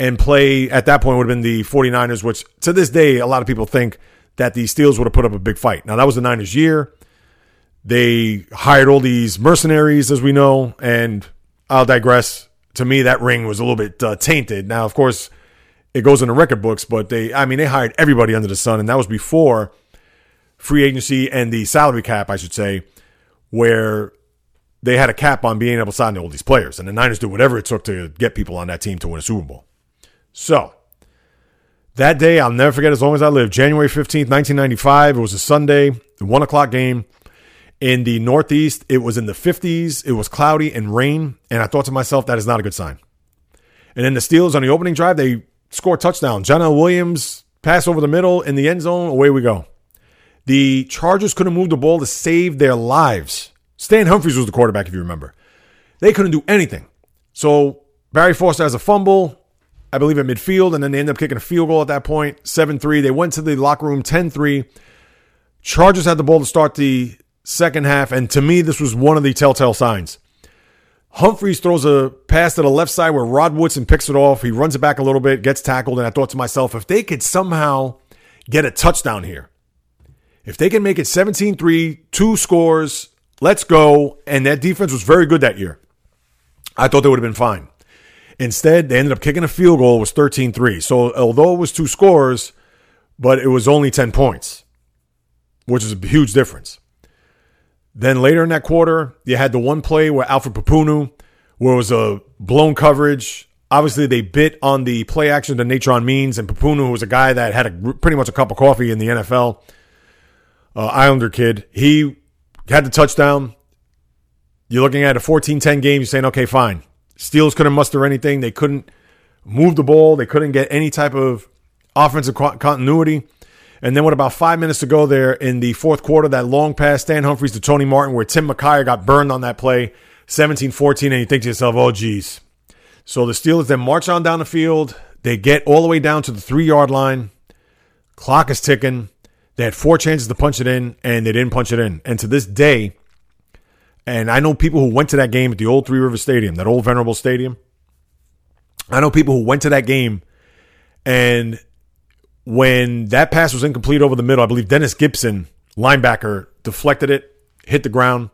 and play at that point would have been the 49ers, which to this day, a lot of people think that the Steelers would have put up a big fight. Now, that was the Niners' year. They hired all these mercenaries, as we know, and I'll digress. To me, that ring was a little bit uh, tainted. Now, of course, it goes in the record books, but they, I mean, they hired everybody under the sun, and that was before free agency and the salary cap, I should say, where they had a cap on being able to sign all these players. And the Niners did whatever it took to get people on that team to win a Super Bowl. So, that day, I'll never forget as long as I live. January 15th, 1995. It was a Sunday, the one o'clock game in the Northeast. It was in the 50s. It was cloudy and rain. And I thought to myself, that is not a good sign. And then the Steelers on the opening drive, they score a touchdown. John L. Williams pass over the middle in the end zone. Away we go. The Chargers couldn't move the ball to save their lives. Stan Humphries was the quarterback, if you remember. They couldn't do anything. So Barry Foster has a fumble, I believe, at midfield, and then they end up kicking a field goal at that point, 7 3. They went to the locker room 10 3. Chargers had the ball to start the second half, and to me, this was one of the telltale signs. Humphries throws a pass to the left side where Rod Woodson picks it off. He runs it back a little bit, gets tackled, and I thought to myself, if they could somehow get a touchdown here, if they can make it 17 3, two scores, let's go. And that defense was very good that year. I thought they would have been fine. Instead, they ended up kicking a field goal, it was 13 3. So although it was two scores, but it was only 10 points, which is a huge difference. Then later in that quarter, you had the one play where Alfred Pupunu, where it was a blown coverage. Obviously, they bit on the play action that Natrone Means, and Pupunu, who was a guy that had a, pretty much a cup of coffee in the NFL, uh, Islander kid, he had the touchdown. You're looking at a 14-10 game. You're saying, okay, fine. Steelers couldn't muster anything. They couldn't move the ball. They couldn't get any type of offensive continuity. And then with about five minutes to go there in the fourth quarter, that long pass, Stan Humphries to Tony Martin, where Tim McKyer got burned on that play, 17-14, and you think to yourself, oh, geez. So the Steelers then march on down the field. They get all the way down to the three-yard line. Clock is ticking. They had four chances to punch it in, and they didn't punch it in. And to this day, and I know people who went to that game at the old Three River Stadium, that old venerable stadium. I know people who went to that game, and when that pass was incomplete over the middle, I believe Dennis Gibson, linebacker, deflected it, hit the ground.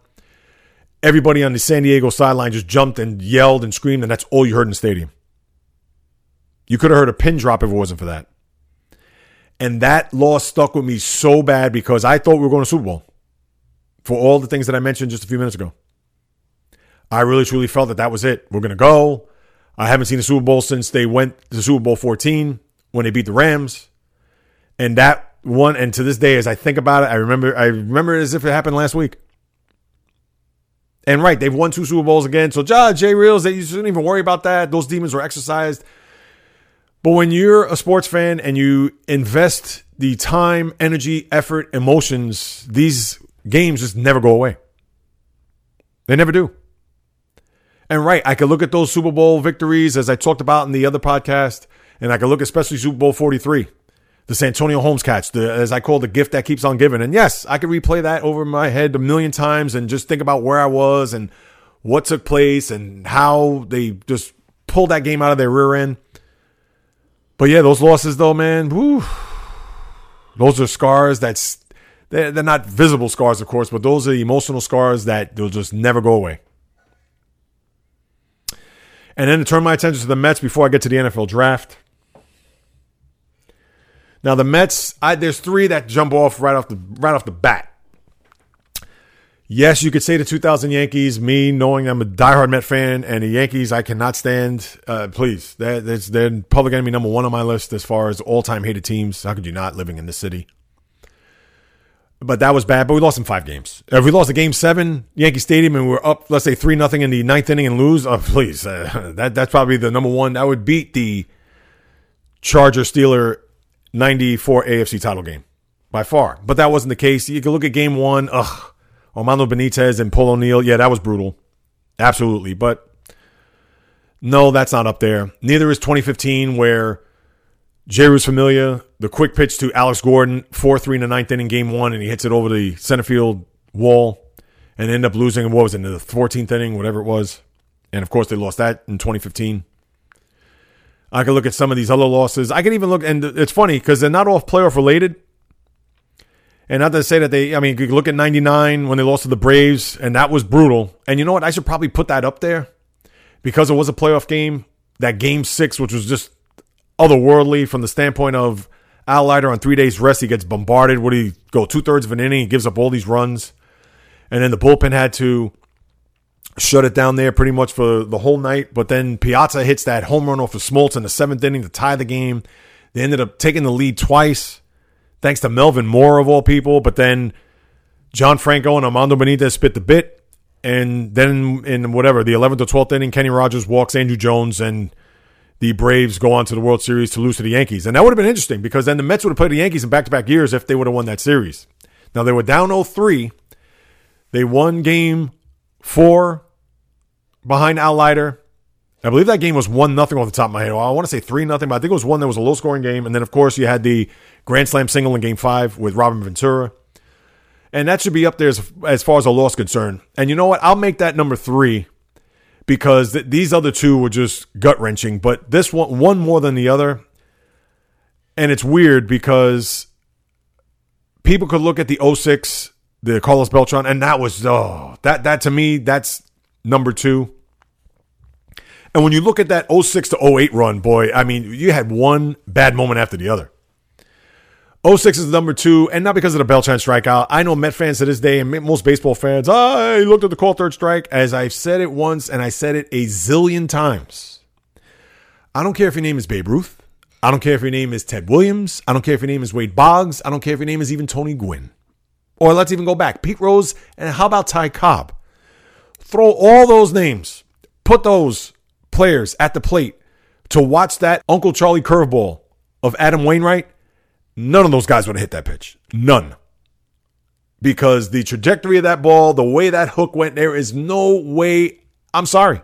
Everybody on the San Diego sideline just jumped and yelled and screamed, and that's all you heard in the stadium. You could have heard a pin drop if it wasn't for that. And that loss stuck with me so bad because I thought we were going to Super Bowl for all the things that I mentioned just a few minutes ago. I really truly felt that that was it. We're going to go. I haven't seen a Super Bowl since they went to Super Bowl 14 when they beat the Rams. And that one, and to this day, as I think about it, I remember I remember it as if it happened last week. And right, they've won two Super Bowls again. So, Judge, Jay Reels, you shouldn't even worry about that. Those demons were exercised. But when you're a sports fan and you invest the time, energy, effort, emotions, these games just never go away. They never do. And right, I could look at those Super Bowl victories as I talked about in the other podcast, and I could look especially Super Bowl 43, the Santonio Holmes catch, the, as I call the gift that keeps on giving. And yes, I could replay that over my head a million times and just think about where I was and what took place and how they just pulled that game out of their rear end. But yeah, those losses though, man, whew, those are scars that's they're, they're not visible scars, of course, but those are the emotional scars that they'll just never go away. And then to turn my attention to the Mets before I get to the NFL draft. Now the Mets, I, there's three that jump off right off the right off the bat. Yes, you could say the 2000 Yankees. Me knowing I'm a diehard Met fan, and the Yankees I cannot stand. Uh, please, that's they're public enemy number one on my list as far as all time hated teams. How could you not living in the city? But that was bad. But we lost in five games. If we lost a game seven, Yankee Stadium, and we we're up, let's say three nothing in the ninth inning and lose, oh please, uh, that that's probably the number one. That would beat the Charger Steeler 94 AFC title game by far. But that wasn't the case. You can look at game one. Ugh. Armando Benitez and Paul O'Neill. Yeah, that was brutal. Absolutely. But no, that's not up there. Neither is 2015, where Jeurys Familia, the quick pitch to Alex Gordon, 4 3 in the ninth inning, game one, and he hits it over the center field wall and end up losing. What was it, in the 14th inning, whatever it was? And of course, they lost that in 2015. I can look at some of these other losses. I can even look, and it's funny because they're not all playoff related. And not to say that they, I mean, you look at 99 when they lost to the Braves, and that was brutal. And you know what? I should probably put that up there because it was a playoff game. That game six, which was just otherworldly from the standpoint of Al Leiter on three days rest, he gets bombarded. What do he go two thirds of an inning? He gives up all these runs. And then the bullpen had to shut it down there pretty much for the whole night. But then Piazza hits that home run off of Smoltz in the seventh inning to tie the game. They ended up taking the lead twice, thanks to Melvin Mora of all people. But then John Franco and Armando Benitez spit the bit. And then in whatever, the 11th or 12th inning, Kenny Rogers walks Andruw Jones and the Braves go on to the World Series to lose to the Yankees. And that would have been interesting because then the Mets would have played the Yankees in back to back years if they would have won that series. Now they were down 0 3. They won game four behind Al Leiter. I believe that game was one nothing off the top of my head. I want to say three nothing, but I think it was one that was a low scoring game. And then of course you had the grand slam single in game five with Robin Ventura. And that should be up there as, as far as a loss concerned. And you know what? I'll make that number three because th- these other two were just gut wrenching, but this one, one more than the other. And it's weird because people could look at the 06, the Carlos Beltran, and that was, oh, that, that to me, that's number two. And when you look at that 06 to 08 run, boy, I mean, you had one bad moment after the other. 06 is number two, and not because of the Beltran strikeout. I know Met fans to this day, and most baseball fans, I looked at the call third strike. As I've said it once, and I said it a zillion times. I don't care if your name is Babe Ruth. I don't care if your name is Ted Williams. I don't care if your name is Wade Boggs. I don't care if your name is even Tony Gwynn. Or let's even go back Pete Rose, and how about Ty Cobb? Throw all those names, put those players at the plate to watch that Uncle Charlie curveball of Adam Wainwright None of those guys would have hit that pitch. None. Because the trajectory of that ball, the way that hook went, there is no way. I'm sorry.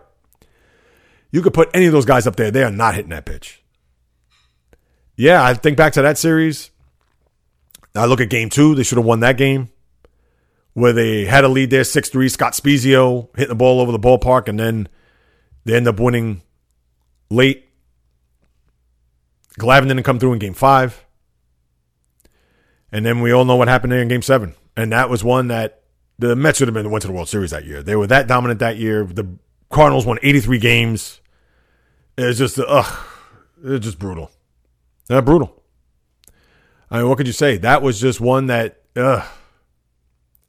You could put any of those guys up there. They are not hitting that pitch. Yeah, I think back to that series. I look at game two. They should have won that game where they had a lead there 6 3. Scott Spiezio hitting the ball over the ballpark, and then they end up winning late. Glavine didn't come through in game five. And then we all know what happened in game seven. And that was one that the Mets would have been went to the World Series that year. They were that dominant that year. The Cardinals won 83 games. It was just, ugh, it was just brutal. Uh, brutal. I mean, what could you say? That was just one that, ugh.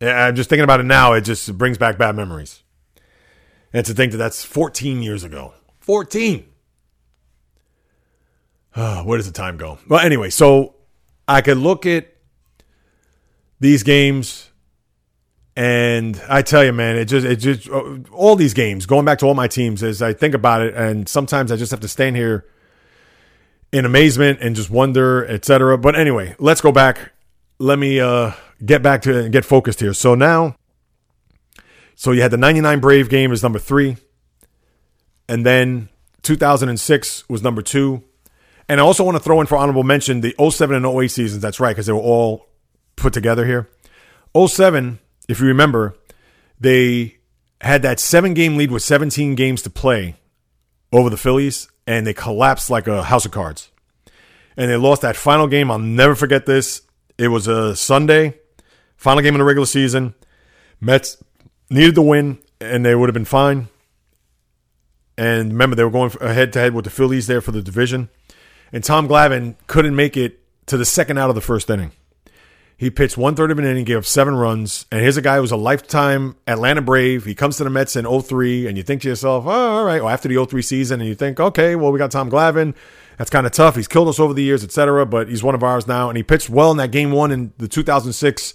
I'm just thinking about it now. It just brings back bad memories. And to think that that's 14 years ago. 14. uh, where does the time go? Well, anyway, so I could look at these games, and I tell you, man, it just it just uh, all these games. Going back to all my teams, as I think about it, and sometimes I just have to stand here in amazement and just wonder, etc. But anyway, let's go back. Let me uh, get back to and get focused here. So now, so you had the '99 Brave game as number three, and then 2006 was number two. And I also want to throw in for honorable mention the 07 and 08 seasons. That's right, because they were all put together here. 07, if you remember, they had that seven game lead with 17 games to play over the Phillies, and they collapsed like a house of cards. And they lost that final game. I'll never forget this. It was a Sunday, final game of the regular season. Mets needed the win, and they would have been fine. And remember, they were going head to head with the Phillies there for the division. And Tom Glavine couldn't make it to the second out of the first inning. He pitched one third of an inning, gave up seven runs. And here's a guy who's a lifetime Atlanta Brave. He comes to the Mets in 03, and you think to yourself, oh, all right, well, after the 03 season, and you think, okay, well, we got Tom Glavine. That's kind of tough. He's killed us over the years, etc. But he's one of ours now. And he pitched well in that game one in the 2006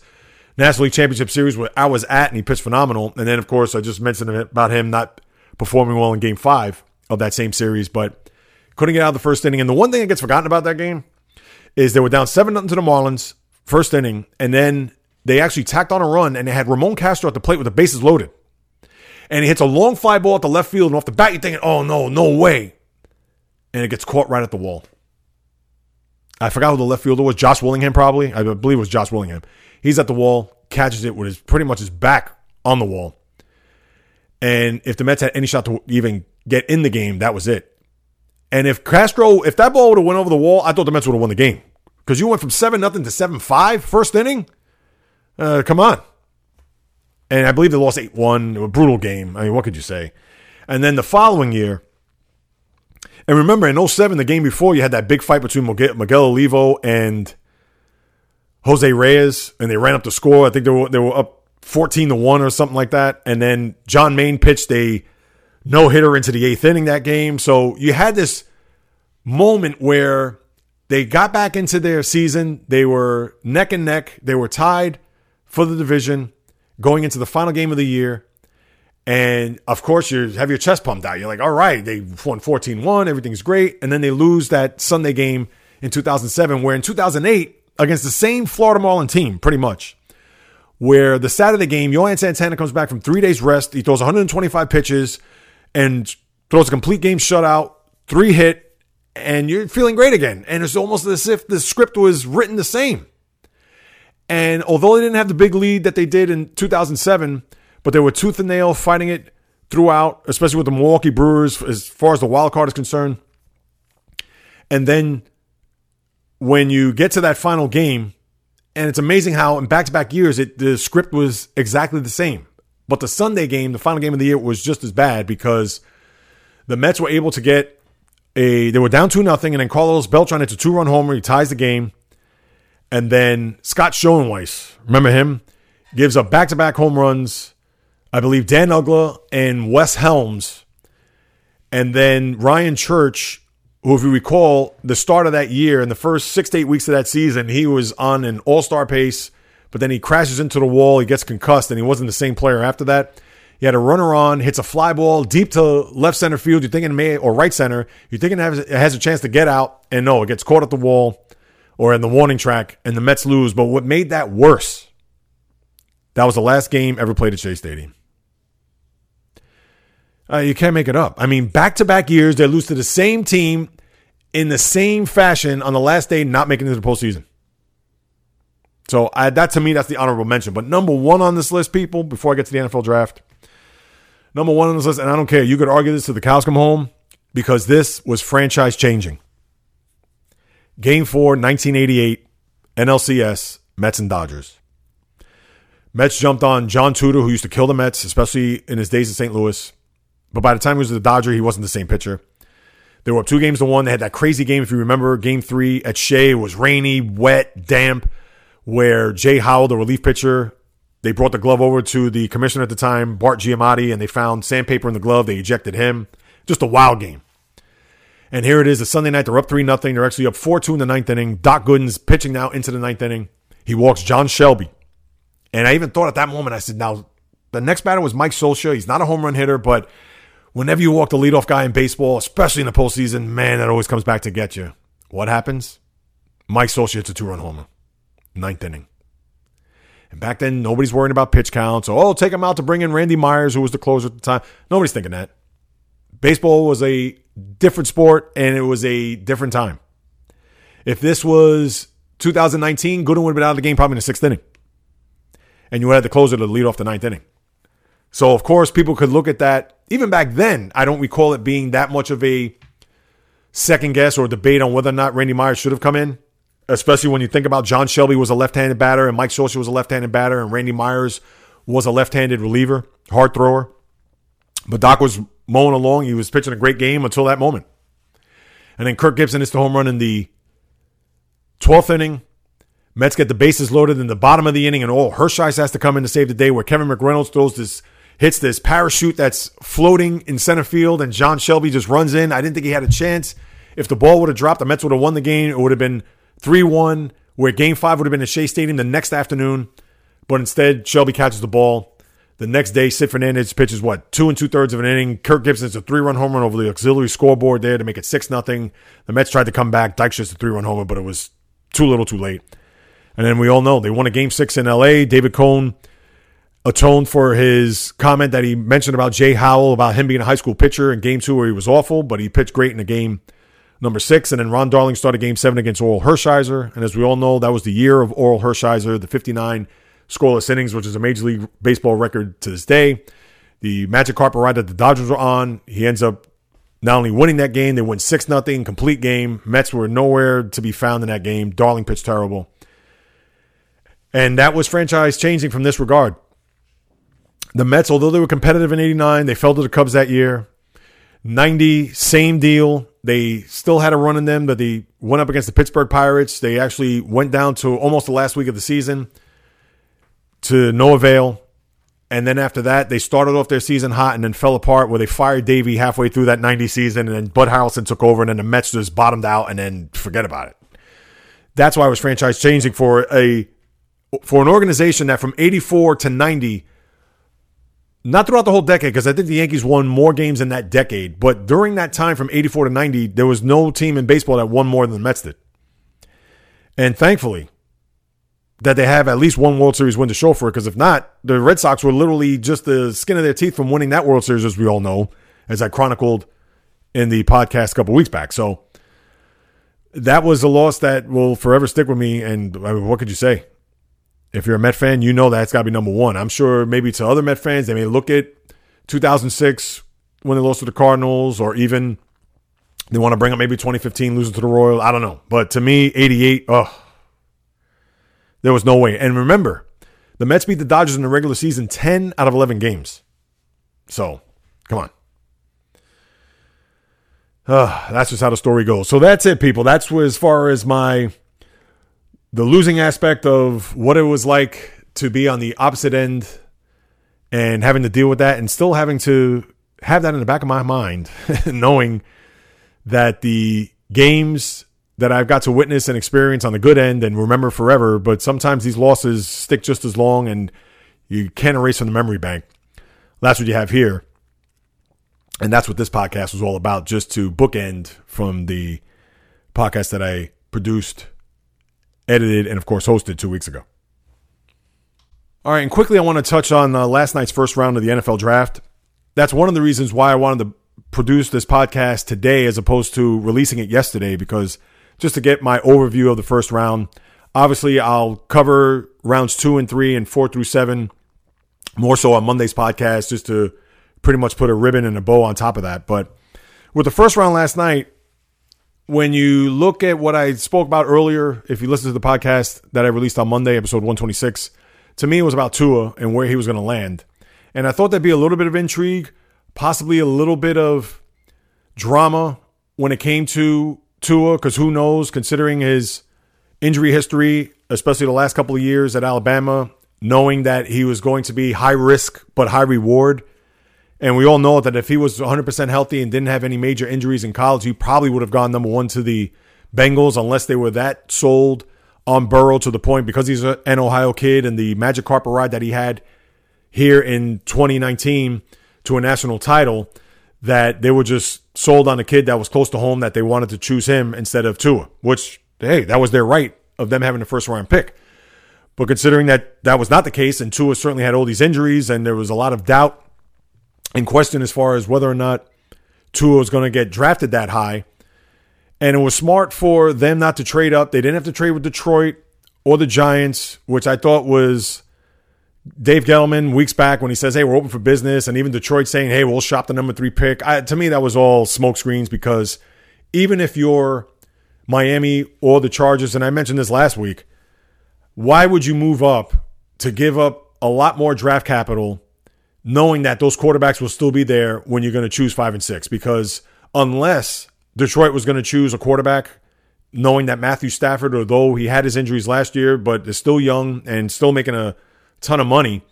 National League Championship Series where I was at, and he pitched phenomenal. And then, of course, I just mentioned about him not performing well in game five of that same series, but couldn't get out of the first inning. And the one thing that gets forgotten about that game is they were down 7 nothing to the Marlins first inning, and then they actually tacked on a run, and they had Ramon Castro at the plate with the bases loaded. And he hits a long fly ball at the left field, and off the bat, you're thinking, oh, no, no way. And it gets caught right at the wall. I forgot who the left fielder was. Josh Willingham, probably. I believe it was Josh Willingham. He's at the wall, catches it with his pretty much his back on the wall. And if the Mets had any shot to even get in the game, that was it. And if Castro, if that ball would have went over the wall, I thought the Mets would have won the game because you went from seven nothing to seven five first inning. Uh, come on. And I believe they lost eight one. A brutal game. I mean, what could you say? And then the following year, and remember in 07, the game before, you had that big fight between Miguel Olivo and Jose Reyes, and they ran up the score. I think they were they were up 14 to 1 or something like that. And then John Maine pitched a no hitter into the eighth inning that game. So you had this moment where they got back into their season. They were neck and neck. They were tied for the division going into the final game of the year. And of course, you have your chest pumped out. You're like, all right, they won 14 1. Everything's great. And then they lose that Sunday game in 2007, where in 2008, against the same Florida Marlin team, pretty much, where the Saturday game, Johan Santana comes back from three days rest. He throws 125 pitches and throws a complete game shutout, three hit, and you're feeling great again. And it's almost as if the script was written the same. And although they didn't have the big lead that they did in 2007, but they were tooth and nail fighting it throughout, especially with the Milwaukee Brewers as far as the wild card is concerned. And then when you get to that final game, and it's amazing how in back-to-back years it the script was exactly the same. But the Sunday game, the final game of the year, was just as bad because the Mets were able to get a they were down two nothing, and then Carlos Beltran hits a two run homer, he ties the game, and then Scott Schoenweis, remember him, gives up back to back home runs. I believe Dan Uggla and Wes Helms, and then Ryan Church who, if you recall, the start of that year, in the first six to eight weeks of that season, he was on an all star pace, but then he crashes into the wall, he gets concussed, and he wasn't the same player after that. He had a runner on, hits a fly ball deep to left center field. You're thinking may or right center. You're thinking it has, it has a chance to get out, and no, it gets caught at the wall or in the warning track, and the Mets lose. But what made that worse? That was the last game ever played at Shea Stadium. Uh, you can't make it up. I mean, back to back years, they lose to the same team in the same fashion on the last day, not making it to the postseason. So I, that to me, that's the honorable mention. But number one on this list, people, before I get to the NFL draft, number one on this list, and I don't care, you could argue this to the cows come home because this was franchise changing. Game four, 1988, NLCS, Mets and Dodgers. Mets jumped on John Tudor, who used to kill the Mets, especially in his days in St. Louis. But by the time he was the Dodger, he wasn't the same pitcher. They were up two games to one. They had that crazy game, if you remember, game three at Shea. Was rainy, wet, damp, where Jay Howell, the relief pitcher, they brought the glove over to the commissioner at the time, Bart Giamatti, and they found sandpaper in the glove. They ejected him. Just a wild game. And here it is, a Sunday night. They're up 3 nothing. They're actually up 4 2 in the ninth inning. Doc Gooden's pitching now into the ninth inning. He walks John Shelby. And I even thought at that moment, I said, now, the next batter was Mike Scioscia. He's not a home run hitter, but whenever you walk the leadoff guy in baseball, especially in the postseason, man, that always comes back to get you. What happens? Mike Scioscia hits a two run homer, ninth inning. And back then, nobody's worrying about pitch counts. So, oh, take him out to bring in Randy Myers, who was the closer at the time. Nobody's thinking that. Baseball was a different sport and it was a different time. If this was 2019, Gooden would have been out of the game probably in the sixth inning. And you have the closer to lead off the ninth inning. So, of course, people could look at that. Even back then, I don't recall it being that much of a second guess or debate on whether or not Randy Myers should have come in, especially when you think about John Shelby was a left handed batter and Mike Scioscia was a left handed batter and Randy Myers was a left handed reliever, hard thrower. But Doc was mowing along. He was pitching a great game until that moment. And then Kirk Gibson hits the home run in the 12th inning. Mets get the bases loaded in the bottom of the inning, and oh, Hershiser has to come in to save the day. Where Kevin McReynolds throws this, hits this parachute that's floating in center field, and John Shelby just runs in. I didn't think he had a chance. If the ball would have dropped, the Mets would have won the game. It would have been 3 1, where game five would have been at Shea Stadium the next afternoon. But instead, Shelby catches the ball. The next day, Sid Fernandez pitches what two and two thirds of an inning. Kirk Gibson's a three run home run over the auxiliary scoreboard there to make it six nothing. The Mets tried to come back. Dykstra's a three run homer, but it was too little, too late. And then we all know they won a game six in L.A. David Cone atoned for his comment that he mentioned about Jay Howell about him being a high school pitcher in game two where he was awful, but he pitched great in the game number six. And then Ron Darling started game seven against Orel Hershiser. And as we all know, that was the year of Orel Hershiser, the 59 scoreless innings, which is a Major League Baseball record to this day. The magic carpet ride that the Dodgers were on, he ends up not only winning that game, they win 6 nothing, complete game. Mets were nowhere to be found in that game. Darling pitched terrible. And that was franchise changing from this regard. The Mets, although they were competitive in 89, they fell to the Cubs that year. 90, same deal. They still had a run in them, but they went up against the Pittsburgh Pirates. They actually went down to almost the last week of the season to no avail. And then after that, they started off their season hot and then fell apart where they fired Davey halfway through that 90 season. And then Bud Harrelson took over and then the Mets just bottomed out and then forget about it. That's why I was franchise changing for a for an organization that from 84 to 90 not throughout the whole decade because I think the Yankees won more games in that decade, but during that time from 84 to 90 there was no team in baseball that won more than the Mets did. And thankfully, that they have at least one World Series win to show for it. Because if not, the Red Sox were literally just the skin of their teeth from winning that World Series, as we all know, as I chronicled in the podcast a couple weeks back. So that was a loss that will forever stick with me. And I mean, what could you say? If you're a Met fan, you know that's got to be number one. I'm sure maybe to other Met fans, they may look at 2006 when they lost to the Cardinals, or even they want to bring up maybe 2015 losing to the Royals. I don't know. But to me, 88, oh, there was no way. And remember, the Mets beat the Dodgers in the regular season 10 out of 11 games. So, come on. Uh, that's just how the story goes. So that's it, people. That's as far as my the losing aspect of what it was like to be on the opposite end and having to deal with that and still having to have that in the back of my mind, knowing that the games that I've got to witness and experience on the good end and remember forever. But sometimes these losses stick just as long and you can't erase from the memory bank. That's what you have here. And that's what this podcast was all about, just to bookend from the podcast that I produced, edited, and of course hosted two weeks ago. All right, and quickly, I want to touch on uh, last night's first round of the NFL draft. That's one of the reasons why I wanted to produce this podcast today as opposed to releasing it yesterday because just to get my overview of the first round. Obviously, I'll cover rounds two and three and four through seven more so on Monday's podcast just to pretty much put a ribbon and a bow on top of that. But with the first round last night, when you look at what I spoke about earlier, if you listen to the podcast that I released on Monday, episode 126, to me it was about Tua and where he was going to land. And I thought there'd be a little bit of intrigue, possibly a little bit of drama when it came to Tua because who knows, considering his injury history, especially the last couple of years at Alabama, knowing that he was going to be high risk but high reward. And we all know that if he was 100% healthy and didn't have any major injuries in college, he probably would have gone number one to the Bengals unless they were that sold on Burrow to the point because he's an Ohio kid and the magic carpet ride that he had here in 2019 to a national title that they were just sold on a kid that was close to home that they wanted to choose him instead of Tua, which, hey, that was their right of them having the first round pick. But considering that that was not the case, and Tua certainly had all these injuries, and there was a lot of doubt and question as far as whether or not Tua was going to get drafted that high. And it was smart for them not to trade up. They didn't have to trade with Detroit or the Giants, which I thought was Dave Gettleman weeks back when he says, "Hey, we're open for business," and even Detroit saying, "Hey, we'll shop the number three pick." I, to me, that was all smokescreens because even if you're Miami or the Chargers, and I mentioned this last week, why would you move up to give up a lot more draft capital, knowing that those quarterbacks will still be there when you're going to choose five and six? Because unless Detroit was going to choose a quarterback, knowing that Matthew Stafford, although he had his injuries last year, but is still young and still making a ton of money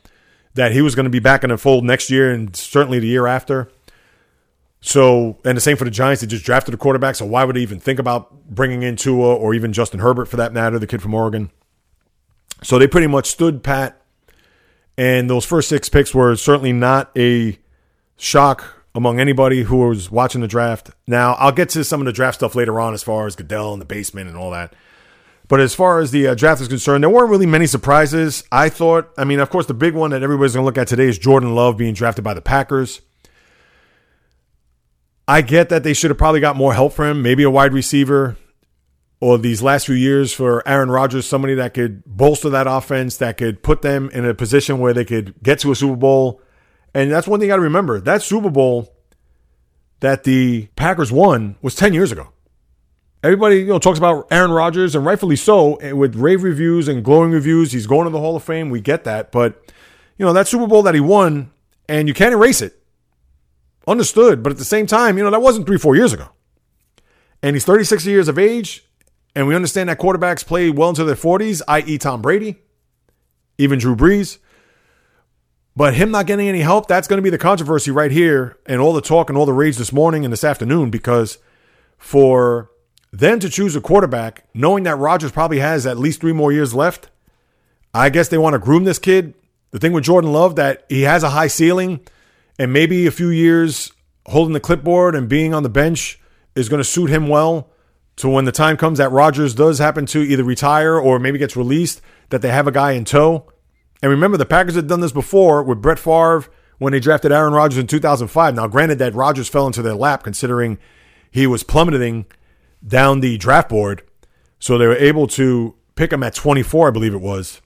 that he was going to be back in the fold next year and certainly the year after. So, and the same for the Giants. They just drafted a quarterback. So, why would they even think about bringing in Tua or even Justin Herbert for that matter, the kid from Oregon? So, they pretty much stood pat. And those first six picks were certainly not a shock among anybody who was watching the draft. Now, I'll get to some of the draft stuff later on as far as Goodell and the basement and all that. But as far as the uh, draft is concerned, there weren't really many surprises. I thought, I mean, of course, the big one that everybody's going to look at today is Jordan Love being drafted by the Packers. I get that they should have probably got more help for him, maybe a wide receiver, or these last few years for Aaron Rodgers, somebody that could bolster that offense, that could put them in a position where they could get to a Super Bowl. And that's one thing you got to remember. That Super Bowl that the Packers won was 10 years ago. Everybody, you know, talks about Aaron Rodgers, and rightfully so, eh, with rave reviews and glowing reviews. He's going to the Hall of Fame. We get that, but you know that Super Bowl that he won, and you can't erase it. Understood, but at the same time, you know that wasn't three, four years ago. And he's 36 years of age, and we understand that quarterbacks play well into their 40s, i.e., Tom Brady, even Drew Brees. But him not getting any help, that's going to be the controversy right here, and all the talk and all the rage this morning and this afternoon, because for then to choose a quarterback, knowing that Rodgers probably has at least three more years left, I guess they want to groom this kid. The thing with Jordan Love that he has a high ceiling, and maybe a few years holding the clipboard and being on the bench is going to suit him well. So when the time comes that Rodgers does happen to either retire or maybe gets released, that they have a guy in tow. And remember, the Packers had done this before with Brett Favre when they drafted Aaron Rodgers in 2005. Now, granted that Rodgers fell into their lap considering he was plummeting down the draft board. So they were able to pick him at 24, I believe it was.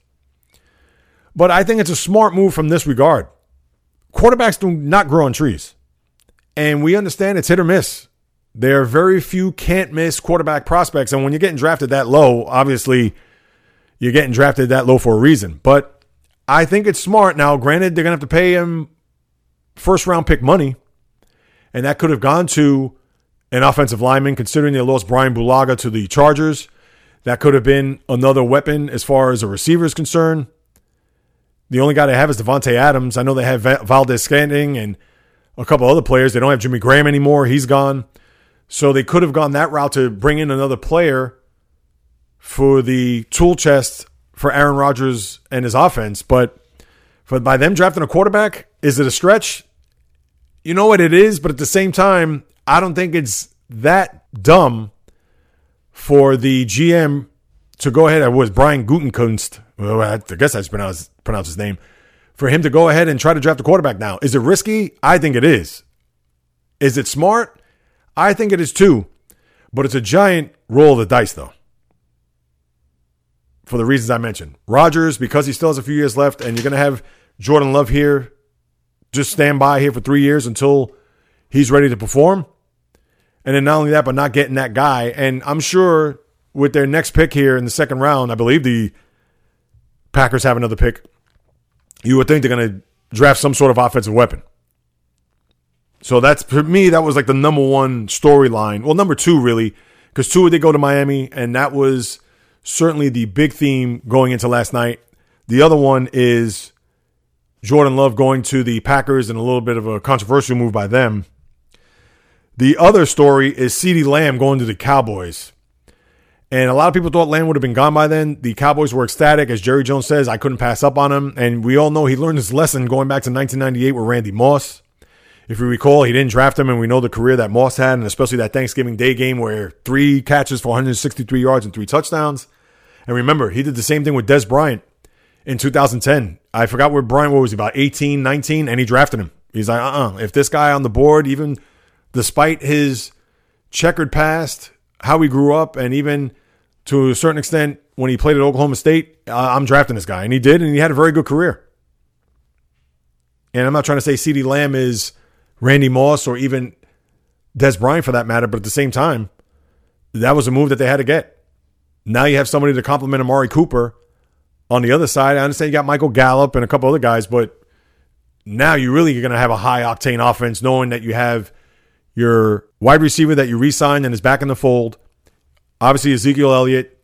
But I think it's a smart move from this regard. Quarterbacks do not grow on trees. And we understand it's hit or miss. There are very few can't miss quarterback prospects. And when you're getting drafted that low, obviously you're getting drafted that low for a reason. But I think it's smart. Now, granted, they're going to have to pay him first round pick money. And that could have gone to an offensive lineman, considering they lost Brian Bulaga to the Chargers. That could have been another weapon as far as a receiver is concerned. The only guy they have is Davante Adams. I know they have Valdes-Scantling and a couple other players. They don't have Jimmy Graham anymore. He's gone. So they could have gone that route to bring in another player for the tool chest for Aaron Rodgers and his offense. But for by them drafting a quarterback, is it a stretch? You know what it is, but at the same time, I don't think it's that dumb for the GM to go ahead. It was Brian Gutekunst. Well, I guess I pronounce pronounce his name. For him to go ahead and try to draft a quarterback now, is it risky? I think it is. Is it smart? I think it is too. But it's a giant roll of the dice, though. For the reasons I mentioned, Rodgers because he still has a few years left, and you're going to have Jordan Love here, just stand by here for three years until he's ready to perform. And then not only that, but not getting that guy. And I'm sure with their next pick here in the second round, I believe the Packers have another pick. You would think they're going to draft some sort of offensive weapon. So that's for me, that was like the number one storyline. Well, number two, really, because two did go to Miami, and that was certainly the big theme going into last night. The other one is Jordan Love going to the Packers and a little bit of a controversial move by them. The other story is CeeDee Lamb going to the Cowboys. And a lot of people thought Lamb would have been gone by then. The Cowboys were ecstatic. As Jerry Jones says, I couldn't pass up on him. And we all know he learned his lesson going back to 1998 with Randy Moss. If you recall, he didn't draft him, and we know the career that Moss had, and especially that Thanksgiving Day game where three catches for 163 yards and three touchdowns. And remember, he did the same thing with Dez Bryant in 2010. I forgot where Bryant was, about 18, 19, and he drafted him. He's like, uh uh-uh. uh If this guy on the board, even despite his checkered past, how he grew up, and even to a certain extent when he played at Oklahoma State, I'm drafting this guy. And he did, and he had a very good career. And I'm not trying to say CeeDee Lamb is Randy Moss or even Dez Bryant for that matter, but at the same time, that was a move that they had to get. Now you have somebody to complement Amari Cooper on the other side. I understand you got Michael Gallup and a couple other guys, but now you really are going to have a high octane offense knowing that you have your wide receiver that you re signed and is back in the fold. Obviously, Ezekiel Elliott,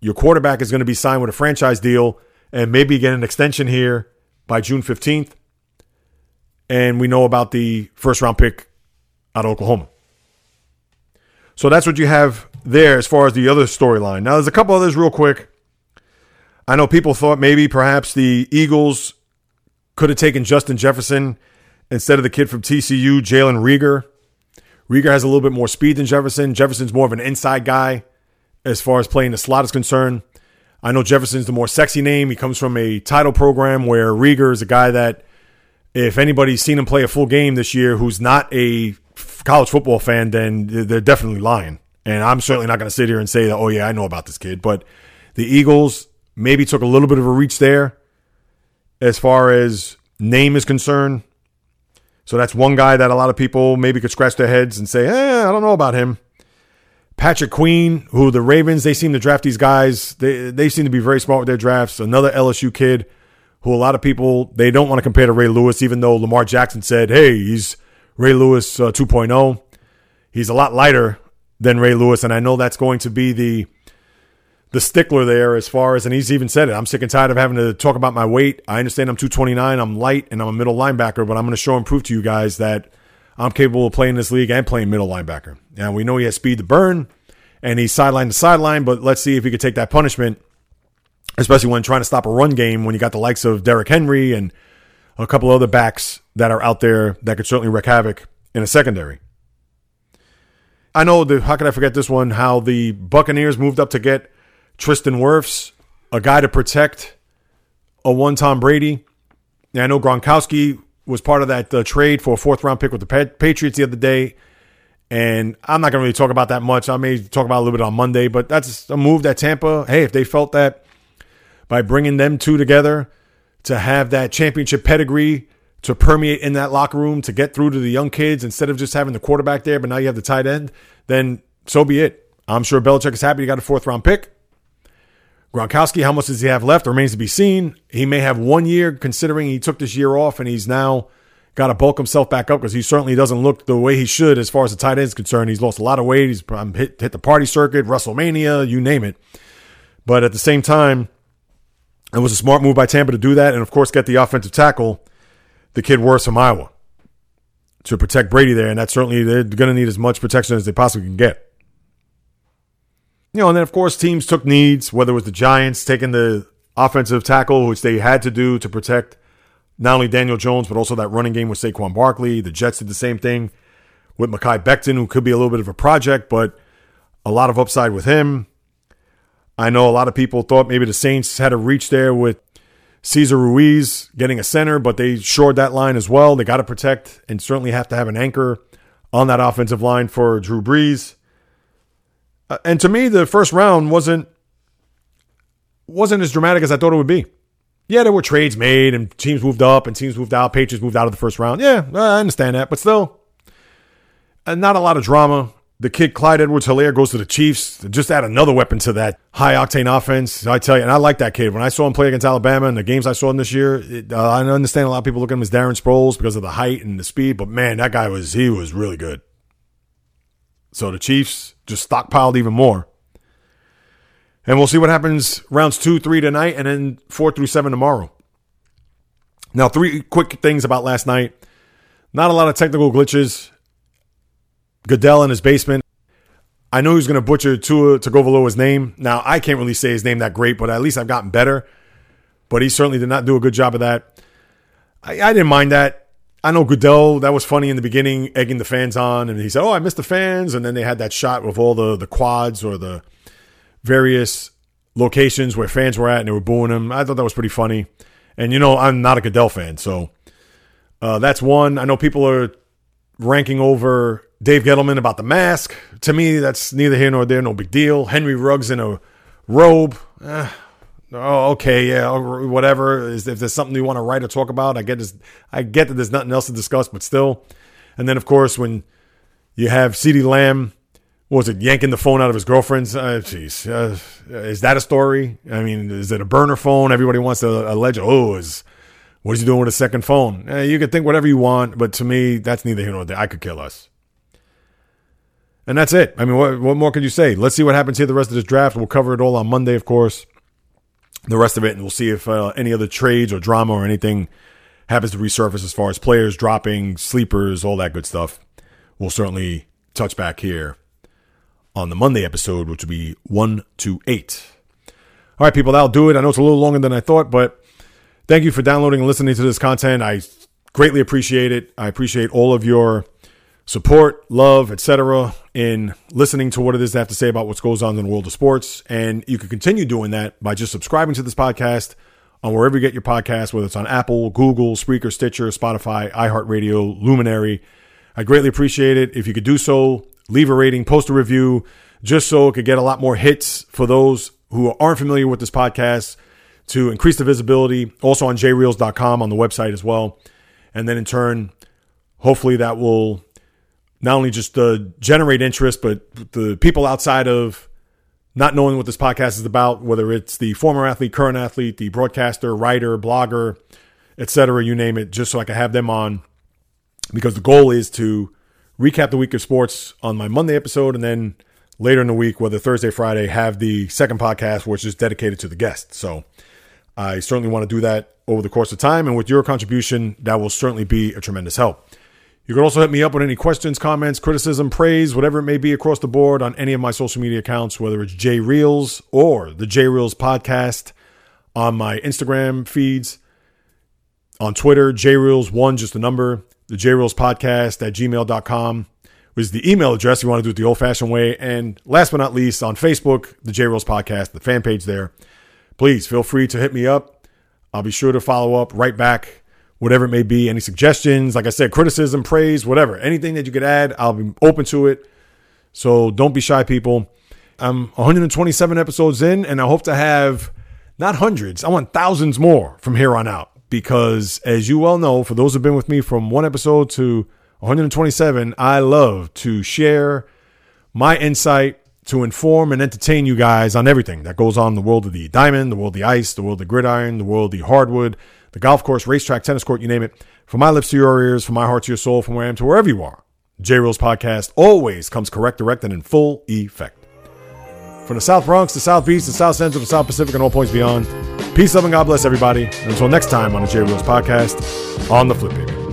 your quarterback is going to be signed with a franchise deal and maybe get an extension here by June 15th. And we know about the first round pick out of Oklahoma. So that's what you have there as far as the other storyline. Now, there's a couple others real quick. I know people thought maybe perhaps the Eagles could have taken Justin Jefferson instead of the kid from TCU, Jalen Reagor. Reagor has a little bit more speed than Jefferson. Jefferson's more of an inside guy as far as playing the slot is concerned. I know Jefferson's the more sexy name. He comes from a title program where Reagor is a guy that, if anybody's seen him play a full game this year who's not a college football fan, then they're definitely lying. And I'm certainly not going to sit here and say that, oh, yeah, I know about this kid. But the Eagles maybe took a little bit of a reach there as far as name is concerned. So that's one guy that a lot of people maybe could scratch their heads and say, eh, I don't know about him. Patrick Queen, who the Ravens, they seem to draft these guys. They, they seem to be very smart with their drafts. Another LSU kid who a lot of people, they don't want to compare to Ray Lewis, even though Lamar Jackson said, hey, he's Ray Lewis uh, 2.0. He's a lot lighter than Ray Lewis, and I know that's going to be the the stickler there as far as, and he's even said it. I'm sick and tired of having to talk about my weight. I understand I'm 229, I'm light, and I'm a middle linebacker, but I'm going to show and prove to you guys that I'm capable of playing this league and playing middle linebacker. Now we know he has speed to burn, and he's sideline to sideline, but let's see if he could take that punishment, especially when trying to stop a run game when you got the likes of Derrick Henry and a couple other backs that are out there that could certainly wreak havoc in a secondary. I know the how could I forget this one? How the Buccaneers moved up to get Tristan Wirfs, a guy to protect a one Tom Brady. Now, I know Gronkowski was part of that uh, trade for a fourth round pick with the Patriots the other day. And I'm not going to really talk about that much. I may talk about a little bit on Monday, but that's a move that Tampa, hey, if they felt that by bringing them two together to have that championship pedigree to permeate in that locker room to get through to the young kids instead of just having the quarterback there, but now you have the tight end, then so be it. I'm sure Belichick is happy he got a fourth round pick. Gronkowski, how much does he have left remains to be seen. He may have one year, considering he took this year off and he's now got to bulk himself back up because he certainly doesn't look the way he should as far as the tight end is concerned. He's lost a lot of weight. He's um, hit, hit the party circuit, WrestleMania, you name it. But at the same time, it was a smart move by Tampa to do that, and of course, get the offensive tackle, the kid Wirfs from Iowa, to protect Brady there. And that's certainly they're going to need as much protection as they possibly can get. You know, and then of course teams took needs, whether it was the Giants taking the offensive tackle, which they had to do to protect not only Daniel Jones, but also that running game with Saquon Barkley. The Jets did the same thing with Mekhi Becton, who could be a little bit of a project, but a lot of upside with him. I know a lot of people thought maybe the Saints had a reach there with Cesar Ruiz getting a center, but they shored that line as well. They got to protect and certainly have to have an anchor on that offensive line for Drew Brees. Uh, and to me, the first round wasn't wasn't as dramatic as I thought it would be. Yeah, there were trades made and teams moved up and teams moved out. Patriots moved out of the first round. Yeah, I understand that, but still, uh, not a lot of drama. The kid Clyde Edwards Helaire goes to the Chiefs. Just add another weapon to that high octane offense. I tell you, and I like that kid. When I saw him play against Alabama and the games I saw him this year, it, uh, I understand a lot of people look at him as Darren Sproles because of the height and the speed, but man, that guy was he was really good. So the Chiefs just stockpiled even more. And we'll see what happens rounds two, three tonight, and then four through seven tomorrow. Now, three quick things about last night. Not a lot of technical glitches. Goodell in his basement. I know he's going to butcher Tua Tagovailoa's name. Now, I can't really say his name that great, but at least I've gotten better. But he certainly did not do a good job of that. I, I didn't mind that. I know Goodell, that was funny in the beginning, egging the fans on. And he said, Oh, I missed the fans. And then they had that shot with all the, the quads or the various locations where fans were at and they were booing him. I thought that was pretty funny. And, you know, I'm not a Goodell fan. So uh, that's one. I know people are ranking over Dave Gettleman about the mask. To me, that's neither here nor there. No big deal. Henry Ruggs in a robe. Eh, oh, okay, yeah, whatever. If there's something you want to write or talk about, I get this. I get that there's nothing else to discuss, but still. And then, of course, when you have CeeDee Lamb, was it yanking the phone out of his girlfriend's? Uh, jeez, uh, is that a story? I mean, is it a burner phone? Everybody wants to allege. Oh, is what is he doing with a second phone? Eh, you can think whatever you want, but to me, that's neither here nor there. I could kill us. And that's it. I mean, what, what more could you say? Let's see what happens here the rest of this draft. We'll cover it all on Monday, of course. The rest of it, and we'll see if uh, any other trades or drama or anything happens to resurface as far as players dropping, sleepers, all that good stuff. We'll certainly touch back here on the Monday episode, which will be 1 to 8. All right, people, that'll do it. I know it's a little longer than I thought, but thank you for downloading and listening to this content. I greatly appreciate it. I appreciate all of your support, love, etc. in listening to what it is they have to say about what goes on in the world of sports. And you can continue doing that by just subscribing to this podcast on wherever you get your podcast, whether it's on Apple, Google, Spreaker, Stitcher, Spotify, iHeartRadio, Luminary. I greatly appreciate it. If you could do so, leave a rating, post a review, just so it could get a lot more hits for those who aren't familiar with this podcast to increase the visibility. Also on jreels.com on the website as well. And then in turn, hopefully that will not only just uh, generate interest, but the people outside of not knowing what this podcast is about, whether it's the former athlete, current athlete, the broadcaster, writer, blogger, etc., you name it, just so I can have them on. Because the goal is to recap the week of sports on my Monday episode, and then later in the week, whether Thursday, Friday, have the second podcast, which is dedicated to the guest. So I certainly want to do that over the course of time, and with your contribution, that will certainly be a tremendous help. You can also hit me up with any questions, comments, criticism, praise, whatever it may be across the board on any of my social media accounts, whether it's J Reels or the J Reels podcast on my Instagram feeds, on Twitter, J Reels1, just a number, the J Reels podcast at gmail.com is the email address you want to do it the old fashioned way. And last but not least, on Facebook, the J Reels podcast, the fan page there. Please feel free to hit me up. I'll be sure to follow up right back whatever it may be. Any suggestions, like I said, criticism, praise, whatever, anything that you could add, I'll be open to it. So don't be shy, people. I'm 127 episodes in, and I hope to have not hundreds, I want thousands more from here on out. Because as you well know, for those who've been with me from one episode to 127, I love to share my insight to inform and entertain you guys on everything that goes on in the world of the diamond, the world of the ice, the world of the gridiron, the world of the hardwood, the golf course, racetrack, tennis court, you name it. From my lips to your ears, from my heart to your soul, from where I am to wherever you are. J Reels podcast always comes correct, direct, and in full effect. From the South Bronx, the South Beach, the South Central, the South Pacific, and all points beyond. Peace, love, and God bless everybody. And until next time on the J Reels podcast, on the flip.